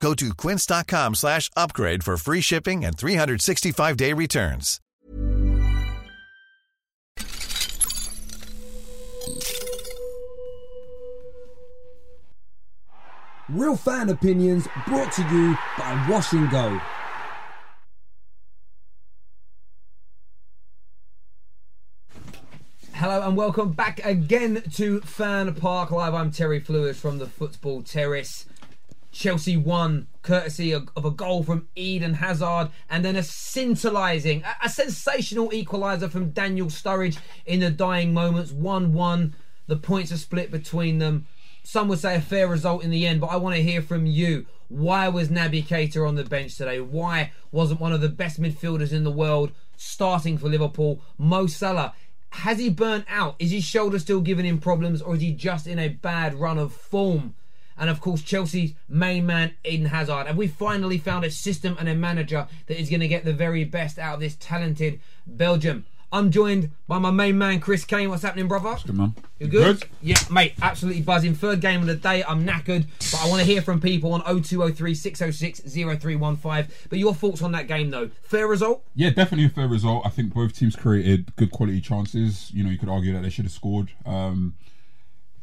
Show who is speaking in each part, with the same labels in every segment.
Speaker 1: Go to quince.com slash upgrade for free shipping and 365-day returns.
Speaker 2: Real fan opinions brought to you by Wash and Go. Hello and welcome back again to Fan Park Live. I'm Terry Flewers from the Football Terrace. Chelsea won courtesy of, a goal from Eden Hazard and then a, a sensational equaliser from Daniel Sturridge in the dying moments. 1 1. The points are split between them. Some would say a fair result in the end, but I want to hear from you. Why was Naby Keita on the bench today? Why wasn't one of the best midfielders in the world starting for Liverpool? Mo Salah, has he burnt out? Is his shoulder still giving him problems, or is he just in a bad run of form? And of course, Chelsea's main man, Eden Hazard. And we finally found a system and a manager that is going to get the very best out of this talented Belgium? I'm joined by my main man, Chris Kane. What's happening, brother?
Speaker 3: Good man.
Speaker 2: You good?
Speaker 3: Good.
Speaker 2: Yeah, mate, absolutely buzzing. Third game of the day. I'm knackered, but I want to hear from people on 0203 606 0315. But your thoughts on that game, though? Fair result?
Speaker 3: Yeah, definitely a fair result. I think both teams created good quality chances. You know, you could argue that they should have scored. Um,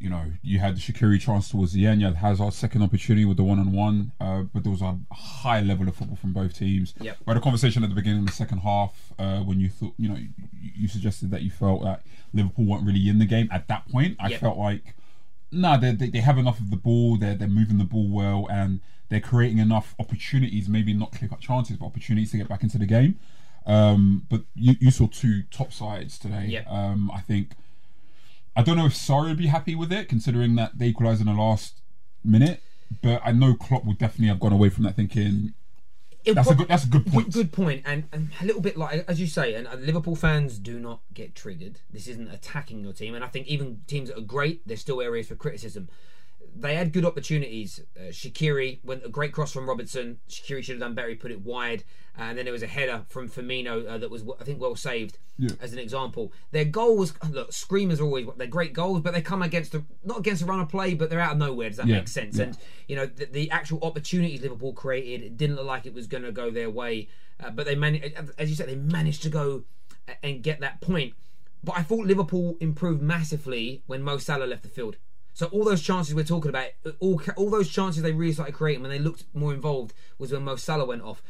Speaker 3: you know, you had the Shaqiri chance towards the end. You had Hazard's second opportunity with the one-on-one, uh, but there was a high level of football from both teams.
Speaker 2: Yep.
Speaker 3: We had a conversation at the beginning of the second half uh, when you thought, you know, you, you suggested that you felt that Liverpool weren't really in the game at that point. I
Speaker 2: Yep.
Speaker 3: felt like, nah, they, they they have enough of the ball. They're they're moving the ball well, and they're creating enough opportunities. Maybe not clear cut chances, but opportunities to get back into the game. Um, but you, you saw two top sides today.
Speaker 2: Yep.
Speaker 3: Um, I think. I don't know if Sarri would be happy with it, considering that they equalised in the last minute. But I know Klopp would definitely have gone away from that thinking
Speaker 2: It
Speaker 3: that's a good that's a good point.
Speaker 2: good point, and, and a little bit like as you say, and uh, Liverpool fans do not get triggered. This isn't attacking your team, and I think even teams that are great, there's still areas for criticism. They had good opportunities. Uh, Shaqiri went a great cross from Robertson. Shaqiri should have done better. He put it wide, uh, and then there was a header from Firmino uh, that was I think well saved. As an example, their goal was look. Screamers are always they're great goals, but they come against the not against a run of play, but they're out of nowhere. Does that
Speaker 3: Yeah,
Speaker 2: make sense?
Speaker 3: yeah.
Speaker 2: And you know the, the actual opportunities Liverpool created it didn't look like it was going to go their way, uh, but they managed, as you said, they managed to go and get that point. But I thought Liverpool improved massively when Mo Salah left the field. So all those chances we're talking about, all all those chances they really started creating when they looked more involved was when Mo Salah went off.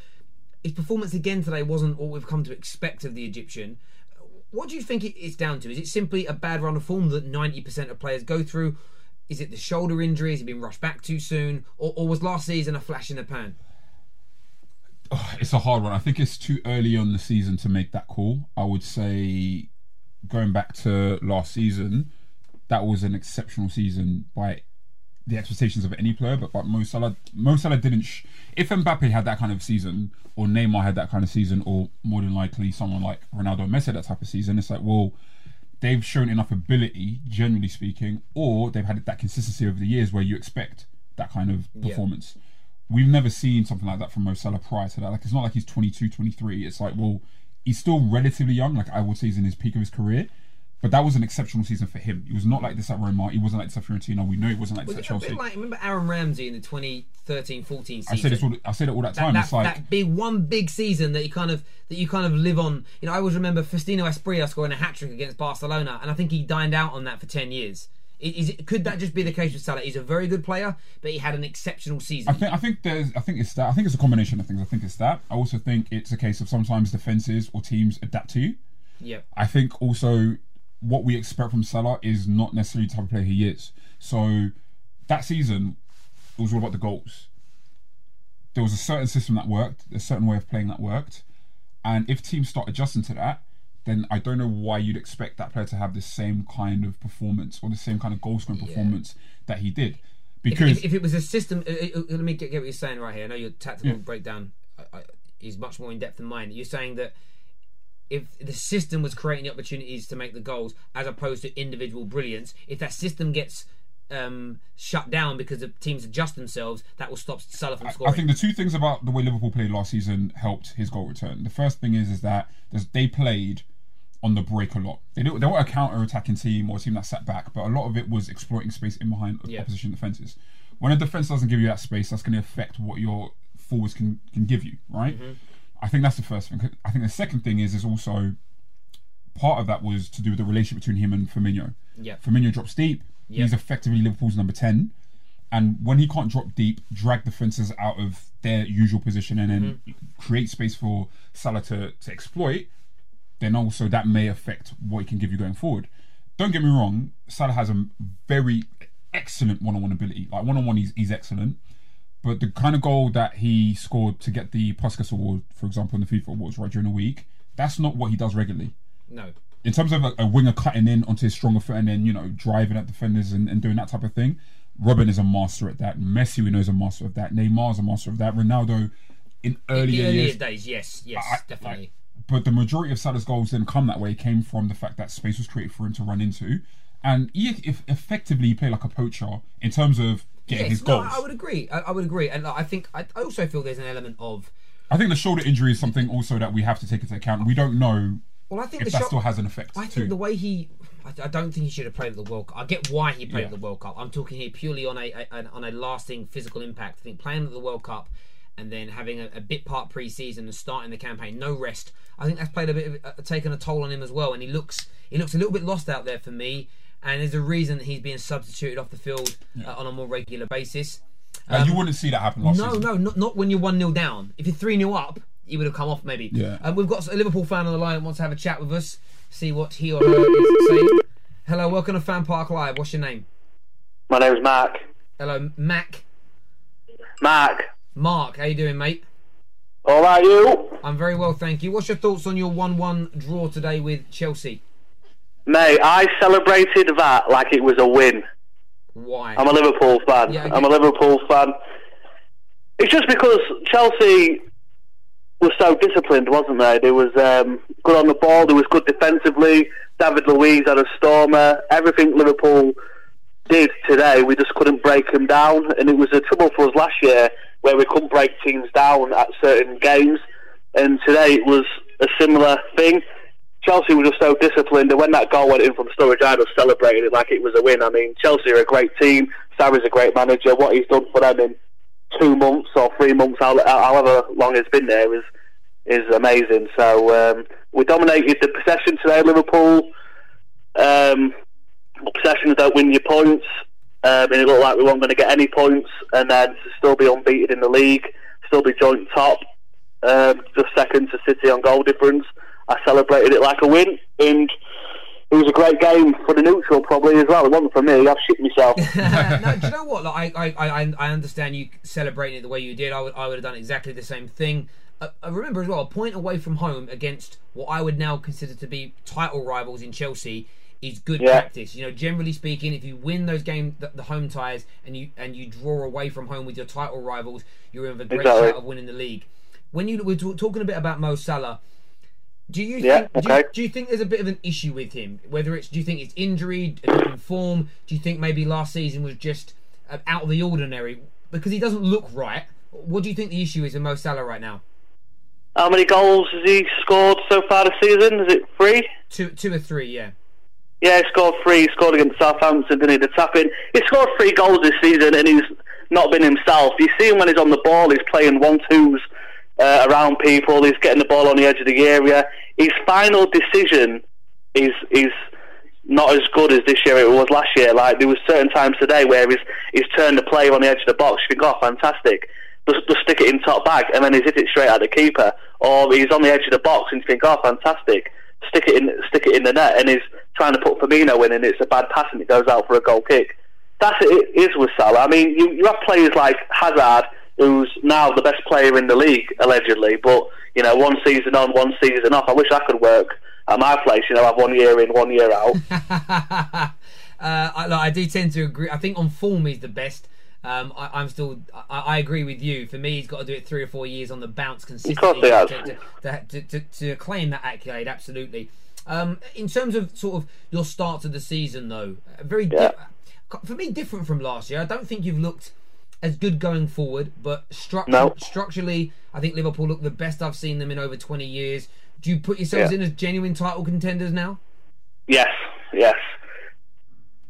Speaker 2: His performance again today wasn't what we've come to expect of the Egyptian. What do you think it's down to? Is it simply a bad run of form that 90% of players go through? Is it the shoulder injury? Has he been rushed back too soon? Or, or was last season a flash in the pan?
Speaker 3: Oh, it's a hard one. I think it's too early on the season to make that call. I would say going back to last season, that was an exceptional season by the expectations of any player. But, but Mo Salah, Mo Salah didn't. Sh- if Mbappe had that kind of season, or Neymar had that kind of season, or more than likely someone like Ronaldo or Messi had that type of season, it's like well. They've shown enough ability, generally speaking, or they've had that consistency over the years where you expect that kind of performance we've never seen something like that from Mo Salah prior to that. Like it's not like he's 22, 23. It's like well, he's still relatively young. Like I would say, he's in his peak of his career. But that was an exceptional season for him. He was not like this at Roma. He wasn't like this at Fiorentina. We know he wasn't like
Speaker 2: Was
Speaker 3: this
Speaker 2: it
Speaker 3: at Chelsea.
Speaker 2: like remember Aaron Ramsey in the 2013-14 season?
Speaker 3: I said, this all. I say that all that
Speaker 2: that,
Speaker 3: time.
Speaker 2: that,
Speaker 3: it's like
Speaker 2: that big one big season that you kind of that you kind of live on. You know, I always remember Faustino Asprilla scoring a hat trick against Barcelona, and I think he dined out on that for ten years. Is it, could that just be the case with Salah? He's a very good player, but he had an exceptional season.
Speaker 3: I think I think there's I think it's that I think it's a combination of things. I think it's that. I also think it's a case of sometimes defenses or teams adapt to you.
Speaker 2: yeah,
Speaker 3: I think also what we expect from Salah is not necessarily the type of player he is. So that season, it was all about the goals. There was a certain system that worked, a certain way of playing that worked, and if teams start adjusting to that, then I don't know why you'd expect that player to have the same kind of performance or the same kind of goal scoring performance that he did. Because
Speaker 2: if, if it was a system, uh, uh, uh, let me get, get what you're saying right here. I know your tactical breakdown uh, uh, is much more in depth than mine. You're saying that if the system was creating the opportunities to make the goals as opposed to individual brilliance, if that system gets um, shut down because the teams adjust themselves, that will stop Salah from scoring.
Speaker 3: I think the two things about the way Liverpool played last season helped his goal return. The first thing is is that they played on the break a lot. They they weren't a counter-attacking team or a team that sat back, but a lot of it was exploiting space in behind
Speaker 2: Yeah.
Speaker 3: opposition defenses. When a defense doesn't give you that space, that's going to affect what your forwards can can give you, right?
Speaker 2: Mm-hmm.
Speaker 3: I think that's the first thing. I think the second thing is is also part of that was to do with the relationship between him and Firmino.
Speaker 2: Yeah.
Speaker 3: Firmino drops deep.
Speaker 2: Yeah.
Speaker 3: He's effectively Liverpool's number 10. And when he can't drop deep, drag the defences out of their usual position and then mm-hmm. create space for Salah to, to exploit, then also that may affect what he can give you going forward. Don't get me wrong, Salah has a very excellent one on one ability. Like one on one, he's he's excellent. But the kind of goal that he scored to get the Puskas Award, for example, in the FIFA Awards right during the week, that's not what he does regularly
Speaker 2: no.
Speaker 3: in terms of a, a winger cutting in onto his stronger foot and then you know driving at defenders and, and doing that type of thing. Robben is a master at that. Messi we know is a master of that. Neymar's a master of that. Ronaldo in earlier
Speaker 2: Earlier
Speaker 3: years.
Speaker 2: days, yes, yes,
Speaker 3: I-
Speaker 2: definitely.
Speaker 3: but the majority of Salah's goals didn't come that way. It came from the fact that space was created for him to run into, and he if effectively played like a poacher in terms of getting his
Speaker 2: no. I would agree. I, I would agree, and like, I think I, also feel there's an element of.
Speaker 3: I think the shoulder injury is something also that we have to take into account. We don't know
Speaker 2: Well, I think
Speaker 3: if
Speaker 2: the
Speaker 3: that
Speaker 2: shot,
Speaker 3: still has an effect
Speaker 2: I think the way he, I, I don't think he should have played at the World Cup. I get why he played
Speaker 3: Yeah.
Speaker 2: at the World Cup. I'm talking here purely on a, a on a lasting physical impact. I think playing at the World Cup and then having a, a bit part pre-season and starting the campaign, no rest. I think that's played a bit, of, uh, taken a toll on him as well. And he looks, he looks a little bit lost out there for me. And there's a reason that he's being substituted off the field uh, on a more regular basis.
Speaker 3: Like, you wouldn't see that happen last
Speaker 2: No,
Speaker 3: season.
Speaker 2: no, not, not when you're 1 0 down. If you're 3 0 up, he would have come off maybe.
Speaker 3: Yeah.
Speaker 2: Um, we've got a Liverpool fan on the line that wants to have a chat with us, see what he or her is saying. Hello, welcome to Fan Park Live. What's your name?
Speaker 4: My name's Mark.
Speaker 2: Hello, Mac.
Speaker 4: Mark.
Speaker 2: Mark, how you doing, mate?
Speaker 4: All right, you?
Speaker 2: I'm very well, thank you. What's your thoughts on your 1 1 draw today with Chelsea?
Speaker 4: Mate, I celebrated that like it was a win.
Speaker 2: Why?
Speaker 4: I'm a Liverpool fan.
Speaker 2: Yeah,
Speaker 4: I'm a Liverpool fan. It's just because Chelsea was so disciplined, wasn't they? They was um, good on the ball. They was good defensively. David Luiz had a stormer. Everything Liverpool did today, we just couldn't break them down. And it was a trouble for us last year where we couldn't break teams down at certain games. And today it was a similar thing. Chelsea were just so disciplined, and when that goal went in from Sturridge, I just celebrated it like it was a win. I mean, Chelsea are a great team. Sarri's a great manager. What he's done for them in two months or three months, however long it's been there, is is amazing. So um, we dominated the possession today, Liverpool. Um, possessions don't win you points, um, and it looked like we weren't going to get any points, and then still be unbeaten in the league, still be joint top, um, just second to City on goal difference. I celebrated it like a win, and it was a great game for the neutral probably as well. It wasn't for me. I've shit myself.
Speaker 2: no, do you know what? Like, I, I, I, I understand you celebrating it the way you did. I would, I would have done exactly the same thing. Uh, I remember as well, a point away from home against what I would now consider to be title rivals in Chelsea is good
Speaker 4: Yeah.
Speaker 2: practice. You know, generally speaking, if you win those games, the, the home ties, and you and you draw away from home with your title rivals, you're in a great
Speaker 4: Exactly.
Speaker 2: shot of winning the league. When you we're talk- talking a bit about Mo Salah, do you
Speaker 4: Yeah,
Speaker 2: think, do, you,
Speaker 4: okay.
Speaker 2: do you think there's a bit of an issue with him? Whether it's do you think it's injury, a different form? Do you think maybe last season was just uh, out of the ordinary because he doesn't look right? What do you think the issue is with Mo Salah right now?
Speaker 4: How many goals has he scored so far this season? Is it three?
Speaker 2: Two, two or three, yeah.
Speaker 4: Yeah, he scored three. He scored against Southampton, didn't he? The tap in. He scored three goals this season, and he's not been himself. You see him when he's on the ball. He's playing one twos uh, around people. He's getting the ball on the edge of the area. His final decision is is not as good as this year it was last year. Like there was certain times today where he's he's turned the player on the edge of the box. You think, oh, fantastic. Just, just stick it in top bag, and then he's hit it straight at the keeper. Or he's on the edge of the box, and you think, oh, fantastic. Stick it in, stick it in the net, and he's trying to put Firmino in, and it's a bad pass, and it goes out for a goal kick. That's it is with Salah. I mean, you you have players like Hazard, who's now the best player in the league allegedly, but you know, one season on, one season off. I wish I could work at my place. You know, have one year in, one year out.
Speaker 2: uh, I, like, I do tend to agree. I think on form he's the best. Um, I, I'm still. I, I agree with you. For me, he's got to do it three or four years on the bounce consistently
Speaker 4: course he has.
Speaker 2: to, to, to, to, to claim that accolade. Absolutely. Um, in terms of sort of your start to the season, though, very di- for me different from last year. I don't think you've looked as good going forward, but structure,
Speaker 4: No.
Speaker 2: structurally, I think Liverpool look the best I've seen them in over 20 years. Do you put yourselves
Speaker 4: Yeah.
Speaker 2: in as genuine title contenders now?
Speaker 4: Yes, yes,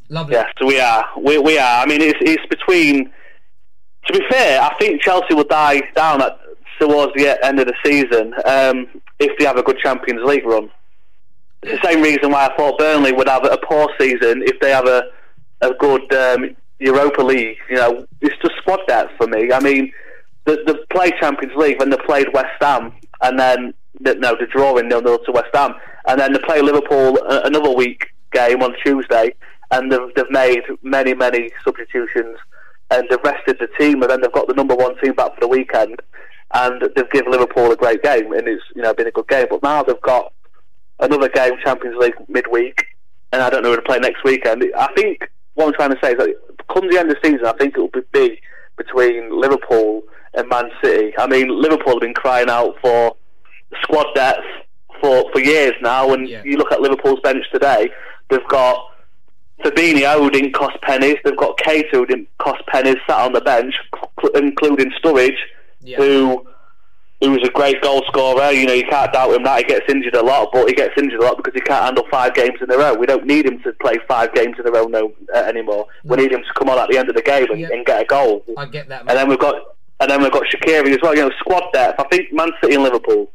Speaker 2: Lovely.
Speaker 4: yes. We are. We we are. I mean, it's it's between. To be fair, I think Chelsea will die down at towards the end of the season um, if they have a good Champions League run. It's the same reason why I thought Burnley would have a poor season if they have a a good um, Europa League. You know, it's just squad depth for me. I mean, the the play Champions League when they played West Ham and then the- no, the drawing nil nil to West Ham, and then they play Liverpool another week game on Tuesday, and they've they've made many many substitutions and they've rested the team, and then they've got the number one team back for the weekend, and they've given Liverpool a great game, and it's you know been a good game. But now they've got another game, Champions League midweek, and I don't know who to play next weekend. I think what I'm trying to say is that come the end of the season, I think it will be big between Liverpool and Man City. I mean, Liverpool have been crying out for squad depth for, for years now, and
Speaker 2: Yeah.
Speaker 4: you look at Liverpool's bench today, they've got Fabinho who didn't cost pennies, they've got Keita who didn't cost pennies, sat on the bench, cl- including Sturridge,
Speaker 2: Yeah.
Speaker 4: who who was a great goal scorer. You know, you can't doubt him that he gets injured a lot, but he gets injured a lot because he can't handle five games in a row. We don't need him to play five games in a row no uh, anymore. We need him to come on at the end of the game and,
Speaker 2: Yeah.
Speaker 4: and get a goal.
Speaker 2: I get that.
Speaker 4: And then we've got and then we've got Shaqiri as well. You know, squad depth. I think Man City and Liverpool.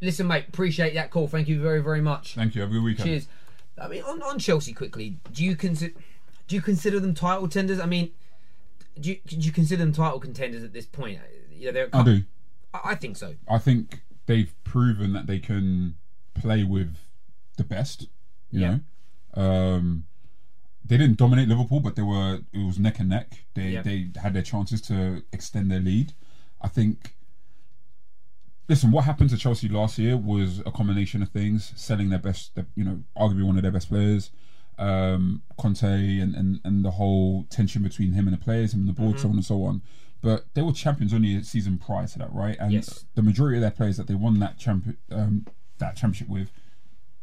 Speaker 2: Listen, mate, appreciate that call. Thank you very, very much.
Speaker 3: Thank you. Have a good weekend.
Speaker 2: Cheers. I mean, on, on Chelsea quickly, do you consider do you consider them title contenders? I mean, do you, do you consider them title contenders at this point? You know,
Speaker 3: I do.
Speaker 2: I I think so.
Speaker 3: I think they've proven that they can play with the best. You
Speaker 2: Yeah.
Speaker 3: know, um, they didn't dominate Liverpool, but they were. It was neck and neck. They
Speaker 2: Yeah.
Speaker 3: they had their chances to extend their lead. I think. Listen, what happened to Chelsea last year was a combination of things: selling their best, their- you know, arguably one of their best players, um, Conte, and, and and the whole tension between him and the players, him and the board,
Speaker 2: Mm-hmm.
Speaker 3: so on and so on. But they were champions only a season prior to that, right? And
Speaker 2: Yes.
Speaker 3: the majority of their players that they won that champion um, that championship with,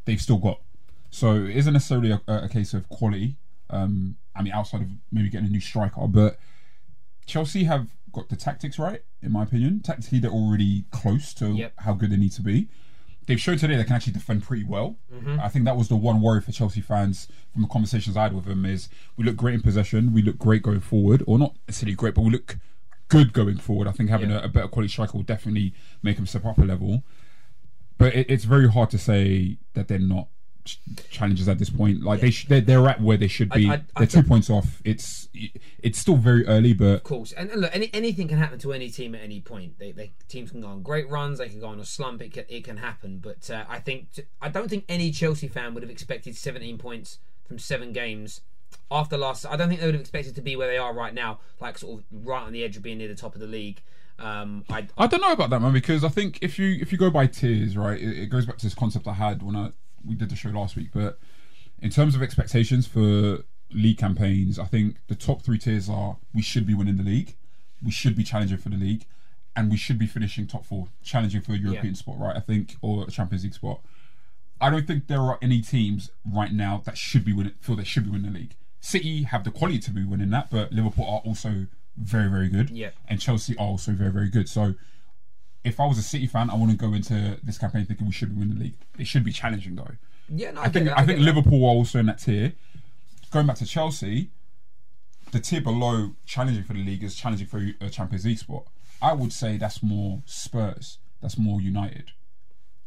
Speaker 3: they've still got. So it isn't necessarily a, a case of quality. Um, I mean, outside of maybe getting a new striker, but Chelsea have got the tactics right, in my opinion. Tactically, they're already close to
Speaker 2: Yep.
Speaker 3: how good they need to be. They've shown today they can actually defend pretty well. I think that was the one worry for Chelsea fans from the conversations I had with them is we look great in possession, we look great going forward, or not necessarily great, but we look good going forward. I think having
Speaker 2: Yeah.
Speaker 3: a, a better quality striker will definitely make them step up a level. But it, it's very hard to say that they're not ch- challengers at this point. Like they sh- they're, they're at where they should be.
Speaker 2: I- I
Speaker 3: they're two
Speaker 2: don't-
Speaker 3: points off. It's it's still very early, but
Speaker 2: Of course, and, and look, any, anything can happen to any team at any point. They, they teams can go on great runs, they can go on a slump. It can, it can happen, but uh, I think I don't think any Chelsea fan would have expected 17 points from seven games after last. I don't think they would have expected to be where they are right now, like sort of right on the edge of being near the top of the league. Um, I,
Speaker 3: I don't know about that man because I think if you if you go by tiers, right, it, it goes back to this concept I had when I we did the show last week. But in terms of expectations for league campaigns, I think the top three tiers are we should be winning the league, we should be challenging for the league, and we should be finishing top four, challenging for a European
Speaker 2: Yeah.
Speaker 3: spot, right? I think or a Champions League spot. I don't think there are any teams right now that should be winning feel they should be winning the league. City have the quality to be winning that, but Liverpool are also very, very good.
Speaker 2: Yeah.
Speaker 3: And Chelsea are also very, very good. So if I was a City fan, I wouldn't go into this campaign thinking we should be winning the league. It should be challenging though.
Speaker 2: yeah, no, I,
Speaker 3: I think
Speaker 2: that,
Speaker 3: I,
Speaker 2: get
Speaker 3: think
Speaker 2: that.
Speaker 3: Liverpool are also in that tier. Going back to Chelsea, the tier below challenging for the league is challenging for a Champions League spot. I would say that's more Spurs. That's more United.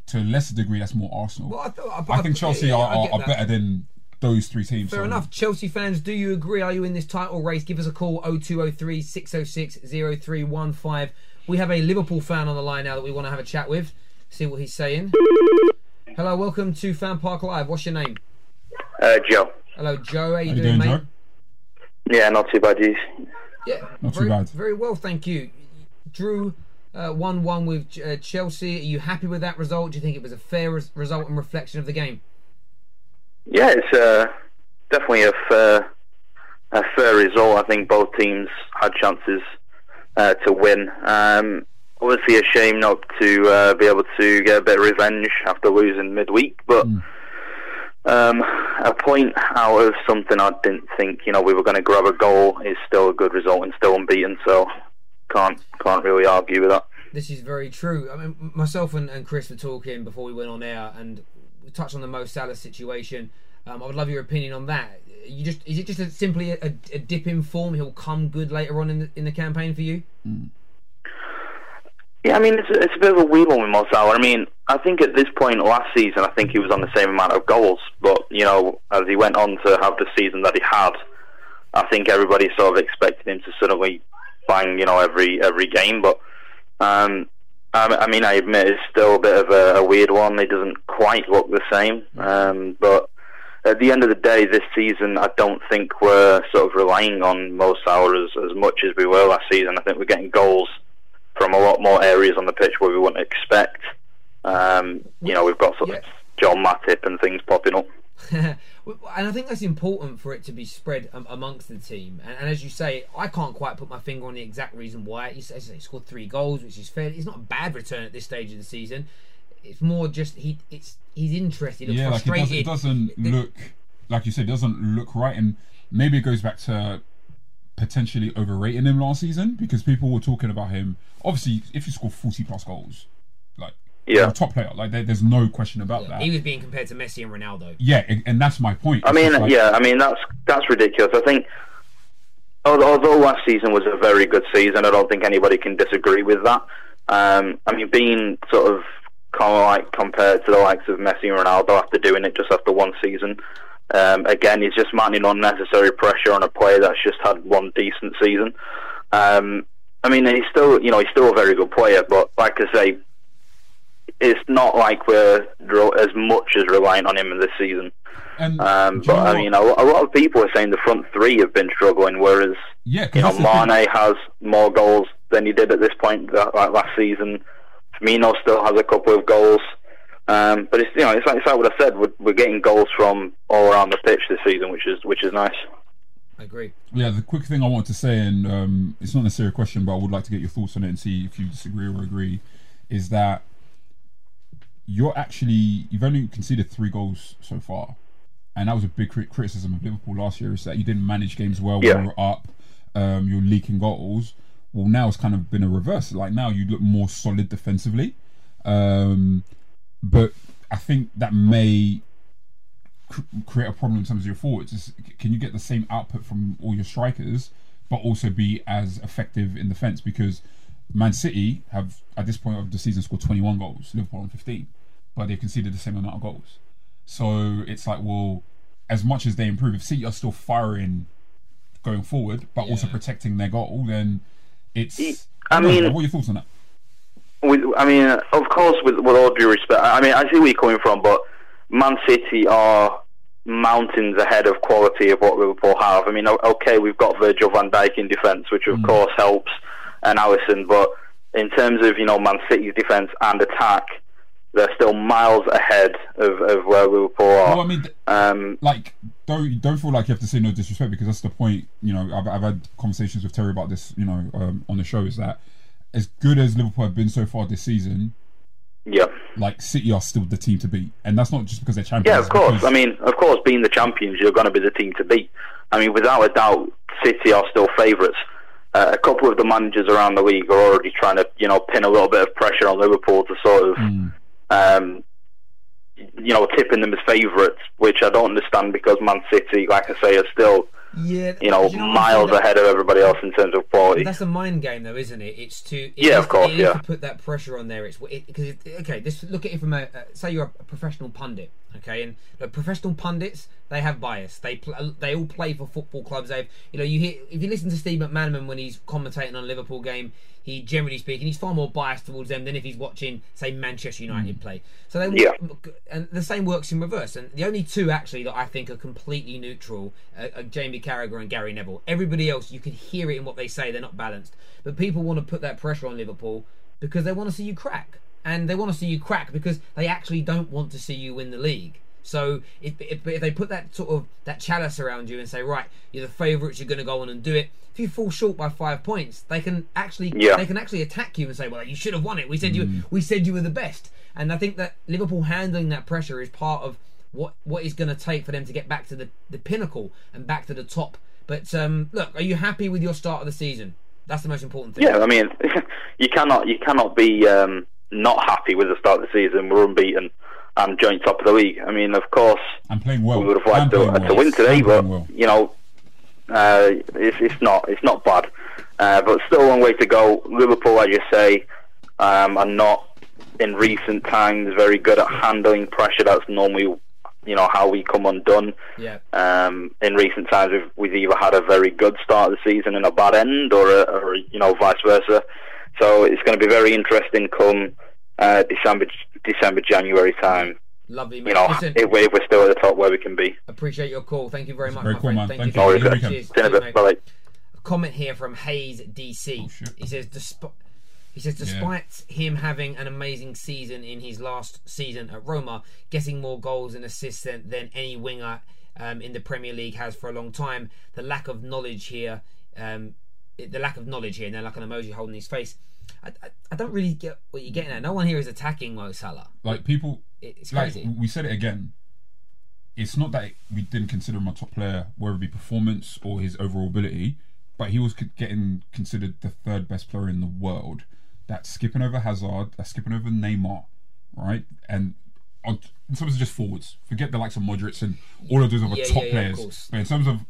Speaker 3: To a lesser degree, that's more Arsenal.
Speaker 2: Well, I, thought,
Speaker 3: I think Chelsea
Speaker 2: yeah,
Speaker 3: are, are, are better than those three teams.
Speaker 2: Fair
Speaker 3: so-
Speaker 2: enough. Chelsea fans, do you agree? Are you in this title race? Give us a call 0203 606 0315. We have a Liverpool fan on the line now that we want to have a chat with. See what he's saying. Hello, welcome to Fan Park Live. What's your name?
Speaker 4: Uh, Joe.
Speaker 2: Hello, Joe. How you,
Speaker 3: How you
Speaker 2: doing,
Speaker 3: doing,
Speaker 2: mate?
Speaker 3: Joe?
Speaker 4: Yeah, not too bad. Geez.
Speaker 2: Yeah,
Speaker 3: Not too
Speaker 2: very,
Speaker 3: bad.
Speaker 2: Very well, thank you. Drew uh, 1 1 with uh, Chelsea. Are you happy with that result? Do you think it was a fair res- result and reflection of the game?
Speaker 4: Yeah, it's uh, definitely a fair,
Speaker 5: a fair result. I think both teams had chances uh, to win. Um, obviously, a shame not to uh, be able to get a bit of revenge after losing midweek, but. Um, a point out of something I didn't think, you know, we were going to grab a goal is still a good result and still unbeaten. So can't can't really argue with that.
Speaker 2: This is very true. I mean, myself and, and Chris were talking before we went on air, and touched on the Mo Salah situation. Um, I would love your opinion on that. You just is it just a, simply a, a, dip in form? He'll come good later on in the, in the campaign for you.
Speaker 3: Mm.
Speaker 5: Yeah, I mean it's a, it's a bit of a one with Mo Salah. I mean, I think at this point last season, I think he was on the same amount of goals, but you know, as he went on to have the season that he had, I think everybody sort of expected him to suddenly bang, you know, every every game. But um, I, I mean, I admit it's still a bit of a, a weird one. It doesn't quite look the same, um, but at the end of the day, this season, I don't think we're sort of relying on Mo Salah as, as much as we were last season. I think we're getting goals from a lot more areas on the pitch where we wouldn't expect. Um, you know, we've got sort of
Speaker 2: Yeah.
Speaker 5: John Matip and things popping up.
Speaker 2: and I think that's important for it to be spread um, amongst the team. And, and as you say, I can't quite put my finger on the exact reason why. He says he scored three goals, which is fair. It's not a bad return at this stage of the season. It's more just he. It's he's interested.
Speaker 3: yeah, like it, does, it doesn't
Speaker 2: The-
Speaker 3: look like you said, it doesn't look right, and maybe it goes back to potentially overrating him last season because people were talking about him. Obviously, if you score forty plus goals, like
Speaker 5: Yeah.
Speaker 3: a top player, like there, there's no question about that.
Speaker 2: He was being compared to Messi and Ronaldo.
Speaker 3: yeah, and- and that's my point.
Speaker 5: I
Speaker 3: It's
Speaker 5: mean,
Speaker 3: like-
Speaker 5: yeah, I mean that's that's ridiculous. I think although, although last season was a very good season, I don't think anybody can disagree with that. Um, I mean, being sort of kind of like compared to the likes of Messi and Ronaldo after doing it just after one season. Um, again, he's just mounting unnecessary pressure on a player that's just had one decent season. Um, I mean, he's still, you know, he's still a very good player, but like I say, it's not like we're as much as reliant on him in this season.
Speaker 3: and
Speaker 5: Um, but I mean, a, a lot of people are saying the front three have been struggling, whereas
Speaker 3: yeah, 'cause
Speaker 5: you know
Speaker 3: that's thing.
Speaker 5: Mane has more goals than he did at this point that, like last season. Firmino still has a couple of goals, um, but it's you know it's like, it's like what I said. We're, we're getting goals from all around the pitch this season, which is which is nice.
Speaker 2: I agree.
Speaker 3: Yeah, the quick thing I wanted to say, and um, it's not necessarily a question, but I would like to get your thoughts on it and see if you disagree or agree, is that you're actually you've only conceded three goals so far, and that was a big criticism of Liverpool last year is that you didn't manage games well
Speaker 5: Yeah.
Speaker 3: when you were up, um, you're leaking goals. Well, now it's kind of been a reverse. Like now you look more solid defensively, um, but I think that may cr- create a problem in terms of your forwards. Is, can you get the same output from all your strikers, but also be as effective in defence? Because Man City have at this point of the season scored 21 goals, Liverpool on 15, but they conceded the same amount of goals. So it's like, well, as much as they improve, if City are still firing going forward, but also protecting their goal, then it's.
Speaker 5: I mean-
Speaker 3: what are your thoughts on that?
Speaker 5: With, I mean, of course, with, with all due respect, I mean, I see where you're coming from, but Man City are mountains ahead of quality of what Liverpool have. I mean, okay, we've got Virgil van Dijk in defence, which of mm. course helps, and Alisson, but in terms of, you know, Man City's defence and attack, they're still miles ahead of, of where Liverpool are.
Speaker 3: Well, I mean,
Speaker 5: um,
Speaker 3: like don't don't feel like you have to say no disrespect because that's the point. You know, I've, I've had conversations with Terry about this. You know, um, on the show is that as good as Liverpool have been so far this season,
Speaker 5: yeah.
Speaker 3: like City are still the team to beat, and that's not just because they're champions.
Speaker 5: Yeah, of course. I mean, of course, being the champions, you're going to be the team to beat. I mean, without a doubt, City are still favourites. Uh, a couple of the managers around the league are already trying to, you know, pin a little bit of pressure on Liverpool to sort of,
Speaker 3: Mm.
Speaker 5: Um, you know, tipping them as favourites, which I don't understand because Man City, like I say, are still,
Speaker 2: Yeah,
Speaker 5: you know,
Speaker 2: what I
Speaker 5: miles ahead of everybody else in terms of quality.
Speaker 2: That's a mind game, though, isn't it? It's to it
Speaker 5: Yeah,
Speaker 2: is-
Speaker 5: of course, yeah.
Speaker 2: to put that pressure on there. It's because it, okay. This look at it from a uh, say you're a professional pundit, okay, and look, professional pundits they have bias. They pl- they all play for football clubs. They've you know you hear if you listen to Steve McManaman when he's commentating on a Liverpool game, he generally speaking he's far more biased towards them than if he's watching say Manchester United mm. play. So they
Speaker 5: Yeah.
Speaker 2: and the same works in reverse. And the only two actually that I think are completely neutral are, are Jamie Carragher and Gary Neville. Everybody else, you can hear it in what they say. They're not balanced. But people want to put that pressure on Liverpool because they want to see you crack, and they want to see you crack because they actually don't want to see you win the league. So if, if, if they put that sort of that chalice around you and say, right, you're the favourites, you're going to go on and do it. If you fall short by five points, they can actually
Speaker 4: Yeah.
Speaker 2: they can actually attack you and say, well, you should have won it. We said you we said you were the best. And I think that Liverpool handling that pressure is part of what what is going to take for them to get back to the, the pinnacle and back to the top. But um, look, are you happy with your start of the season? That's the most important thing.
Speaker 4: Yeah, I mean, you cannot you cannot be um, not happy with the start of the season. We're unbeaten and joint top of the league. I mean, of course,
Speaker 3: I'm playing well.
Speaker 4: we would have
Speaker 3: I'm
Speaker 4: liked to,
Speaker 3: playing
Speaker 4: to win today,
Speaker 3: I'm
Speaker 4: but
Speaker 3: well.
Speaker 4: you know, uh, it's, it's not it's not bad. Uh, but still a long way to go. Liverpool, as you say, um, are not in recent times very good at handling pressure. That's normally you know how we come undone.
Speaker 2: Yeah.
Speaker 4: Um, in recent times, we've, we've either had a very good start of the season and a bad end, or, a, or you know, vice versa. So it's going to be very interesting come uh, December, December, January time.
Speaker 2: Lovely,
Speaker 4: You know,
Speaker 2: Listen,
Speaker 4: if, we, if we're still at the top where we can be.
Speaker 2: appreciate your call. Thank you very much,
Speaker 3: Very
Speaker 2: my
Speaker 3: cool, man.
Speaker 2: Thank,
Speaker 3: Thank
Speaker 2: you.
Speaker 3: you.
Speaker 4: Always
Speaker 3: Good
Speaker 4: good.
Speaker 3: weekend.
Speaker 2: Cheers.
Speaker 4: See you in a
Speaker 2: Cheers,
Speaker 4: bit.
Speaker 2: mate.
Speaker 4: Bye.
Speaker 2: A comment here from Hayes DC.
Speaker 3: Oh, shit.
Speaker 2: He says, despite he says, despite him having an amazing season in his last season at Roma, getting more goals and assists than, than any winger um, in the Premier League has for a long time, the lack of knowledge here, um, the lack of knowledge here, and then like an emoji holding his face. I, I, I don't really get what you're getting at. No one here is attacking Mo Salah.
Speaker 3: Like people,
Speaker 2: It- It's
Speaker 3: like
Speaker 2: crazy.
Speaker 3: we said it again. It's not that we didn't consider him a top player, whether it be performance or his overall ability, but he was getting considered the third best player in the world. That's skipping over Hazard, that's skipping over Neymar, right? And on, in terms of just forwards, forget the likes of Modric and all of those other
Speaker 2: Yeah,
Speaker 3: top
Speaker 2: yeah, yeah,
Speaker 3: players. but in terms of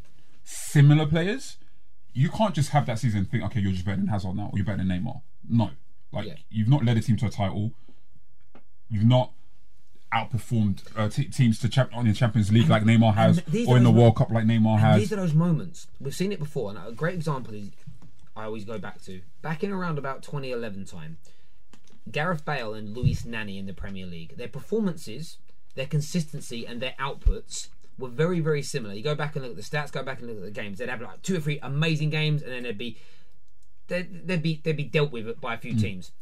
Speaker 3: similar players, you can't just have that season and think, okay, you're just better than Hazard now, or you're better than Neymar. No, like
Speaker 2: Yeah.
Speaker 3: you've not led a team to a title. You've not outperformed uh, t- teams to champ- in the Champions League like Neymar has, or in the World Cup like Neymar
Speaker 2: And
Speaker 3: has.
Speaker 2: these are those moments we've seen it before, and a great example is I always go back to back in around about 2011 time. Gareth Bale and Luis Nani in the Premier League, their performances, their consistency, and their outputs were very, very similar. You go back and look at the stats, go back and look at the games. They'd have like two or three amazing games, and then they'd be they'd, they'd be they'd be dealt with by a few hmm. teams.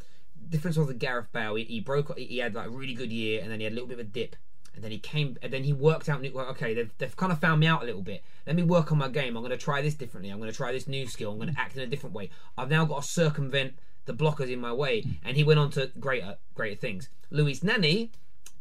Speaker 2: Difference was with Gareth Bale. He, he broke. He had like a really good year, and then he had a little bit of a dip, and then he came, and then he worked out. well, Okay, they've, they've kind of found me out a little bit. Let me work on my game. I'm going to try this differently. I'm going to try this new skill. I'm going to hmm. act in a different way. I've now got to circumvent the blockers in my way, hmm. and he went on to greater greater things. Luis Nani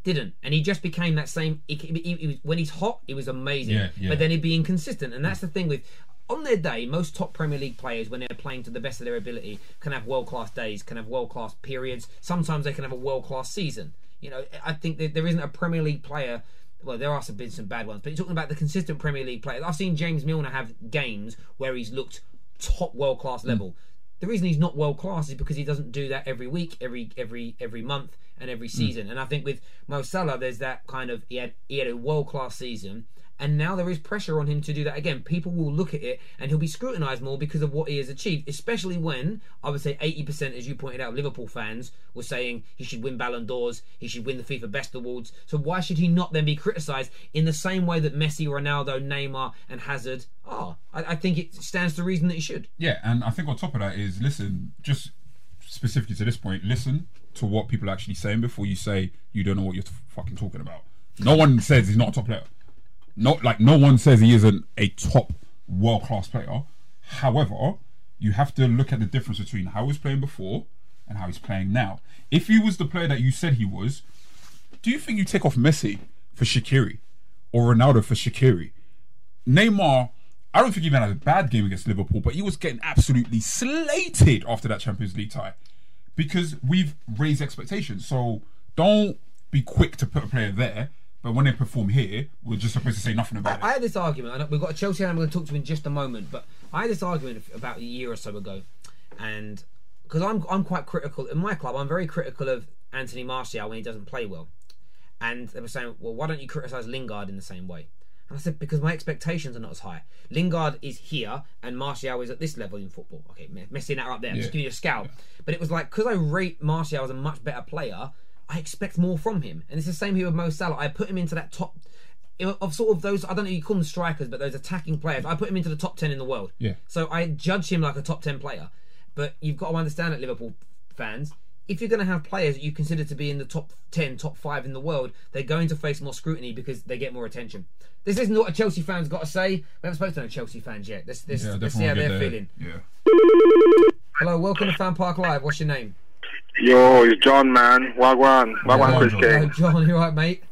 Speaker 2: didn't, and he just became that same. He, he, he was, when he's hot, he was amazing,
Speaker 3: Yeah, yeah.
Speaker 2: but then he'd be inconsistent, and that's the thing with. On their day, most top Premier League players, when they're playing to the best of their ability, can have world class days, can have world class periods. Sometimes they can have a world class season. You know, I think there isn't a Premier League player. Well, there are some been some bad ones, but you're talking about the consistent Premier League players. I've seen James Milner have games where he's looked top world class mm. level. The reason he's not world class is because he doesn't do that every week, every every every month, and every hmm. season. And I think with Mo Salah, there's that kind of he had he had a world class season, and now there is pressure on him to do that again. People will look at it, and he'll be scrutinised more because of what he has achieved. Especially when I would say 80%, as you pointed out, Liverpool fans were saying he should win Ballon d'Ors, he should win the FIFA Best Awards. So why should he not then be criticised in the same way that Messi, Ronaldo, Neymar, and Hazard are? I, I think it stands to reason that he should.
Speaker 3: Yeah, and I think on top of that is listen, just specifically to this point, listen to what people are actually saying before you say you don't know what you're t- fucking talking about. No one says he's not a top player. Not like no one says he isn't a top world class player. However, you have to look at the difference between how he was playing before and how he's playing now. If he was the player that you said he was, do you think you take off Messi for Shaqiri or Ronaldo for Shaqiri? Neymar, I don't think he even had a bad game against Liverpool, but he was getting absolutely slated after that Champions League tie because we've raised expectations. So don't be quick to put a player there, but when they perform here, we're just supposed to say nothing about
Speaker 2: I
Speaker 3: it.
Speaker 2: I had this argument, and we've got a Chelsea fan I'm going to talk to him in just a moment, but I had this argument about a year or so ago, and because I'm I'm quite critical in my club, I'm very critical of Anthony Martial when he doesn't play well, and they were saying, well, why don't you criticise Lingard in the same way? And I said because my expectations are not as high. Lingard is here, and Martial is at this level in football. Okay, Me- Messi and that are up there. I'm just giving you a scale, but it was like because I rate Martial as a much better player, I expect more from him, and it's the same here with Mo Salah. I put him into that top of sort of those I don't know you call them strikers, but those attacking players. I put him into the top ten in the world.
Speaker 3: Yeah.
Speaker 2: So I judge him like a top ten player. But you've got to understand that Liverpool fans, if you're going to have players that you consider to be in the top 10, top 5 in the world, they're going to face more scrutiny because they get more attention. This isn't what a Chelsea fan's got to say. We haven't spoken to no Chelsea fans yet. Let's, let's,
Speaker 3: Yeah,
Speaker 2: let's see how they're
Speaker 3: get
Speaker 2: feeling.
Speaker 3: Yeah.
Speaker 2: Hello, welcome to Fan Park Live. What's your name?
Speaker 6: Yo, it's John, man. Wagwan. Wagwan
Speaker 3: John,
Speaker 6: Chris
Speaker 3: John.
Speaker 2: Hello,
Speaker 6: King.
Speaker 2: John, you alright, mate?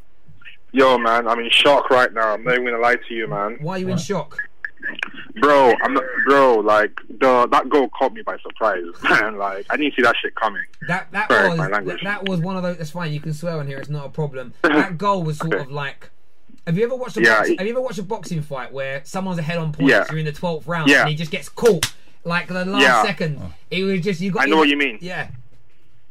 Speaker 6: Yo, man, I'm in shock right now. I'm not even gonna lie to you, man.
Speaker 2: Why are you in shock?
Speaker 6: Bro, I'm not, bro, like, the, that goal caught me by surprise, man. Like, I didn't see that shit coming.
Speaker 2: That that
Speaker 6: Sorry,
Speaker 2: was that, that was one of those. That's fine. You can swear on here. It's not a problem. That goal was sort of like. Have you ever watched a
Speaker 6: Yeah,
Speaker 2: box,
Speaker 6: it-
Speaker 2: Have you ever watched a boxing fight where someone's ahead on points?
Speaker 6: Yeah.
Speaker 2: You're in the twelfth round,
Speaker 6: Yeah.
Speaker 2: and he just gets caught like the last
Speaker 6: Yeah.
Speaker 2: second. It was just you got.
Speaker 6: I know what you mean.
Speaker 2: Yeah.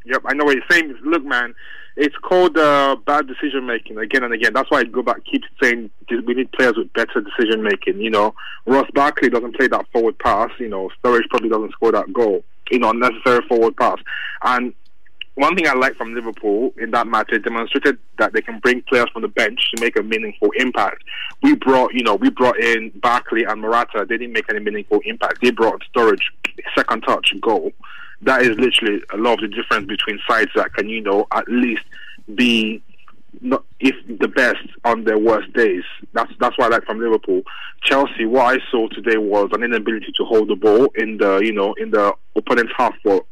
Speaker 6: Yep, I know what you're saying. Look, man, it's called uh, bad decision making again and again. That's why I go back, keep saying we need players with better decision making. You know, Ross Barkley doesn't play that forward pass. You know, Sturridge probably doesn't score that goal. You know, unnecessary forward pass. And one thing I like from Liverpool in that match, demonstrated that they can bring players from the bench to make a meaningful impact. We brought, you know, we brought in Barkley and Morata. They didn't make any meaningful impact. They brought Sturridge, second touch, goal. That is literally a lot of the difference between sides that can, you know, at least be not if the best on their worst days. That's that's what I like from Liverpool. Chelsea, what I saw today was an inability to hold the ball in the you know in the opponent's half for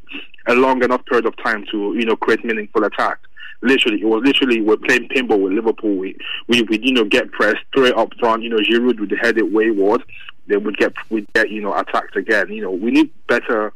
Speaker 6: a long enough period of time to you know create meaningful attack. Literally, it was literally we're playing pinball with Liverpool. We we we you know get pressed, throw it up front. You know, Giroud would head it wayward. Then we'd get we'd get you know attacked again. You know, we need better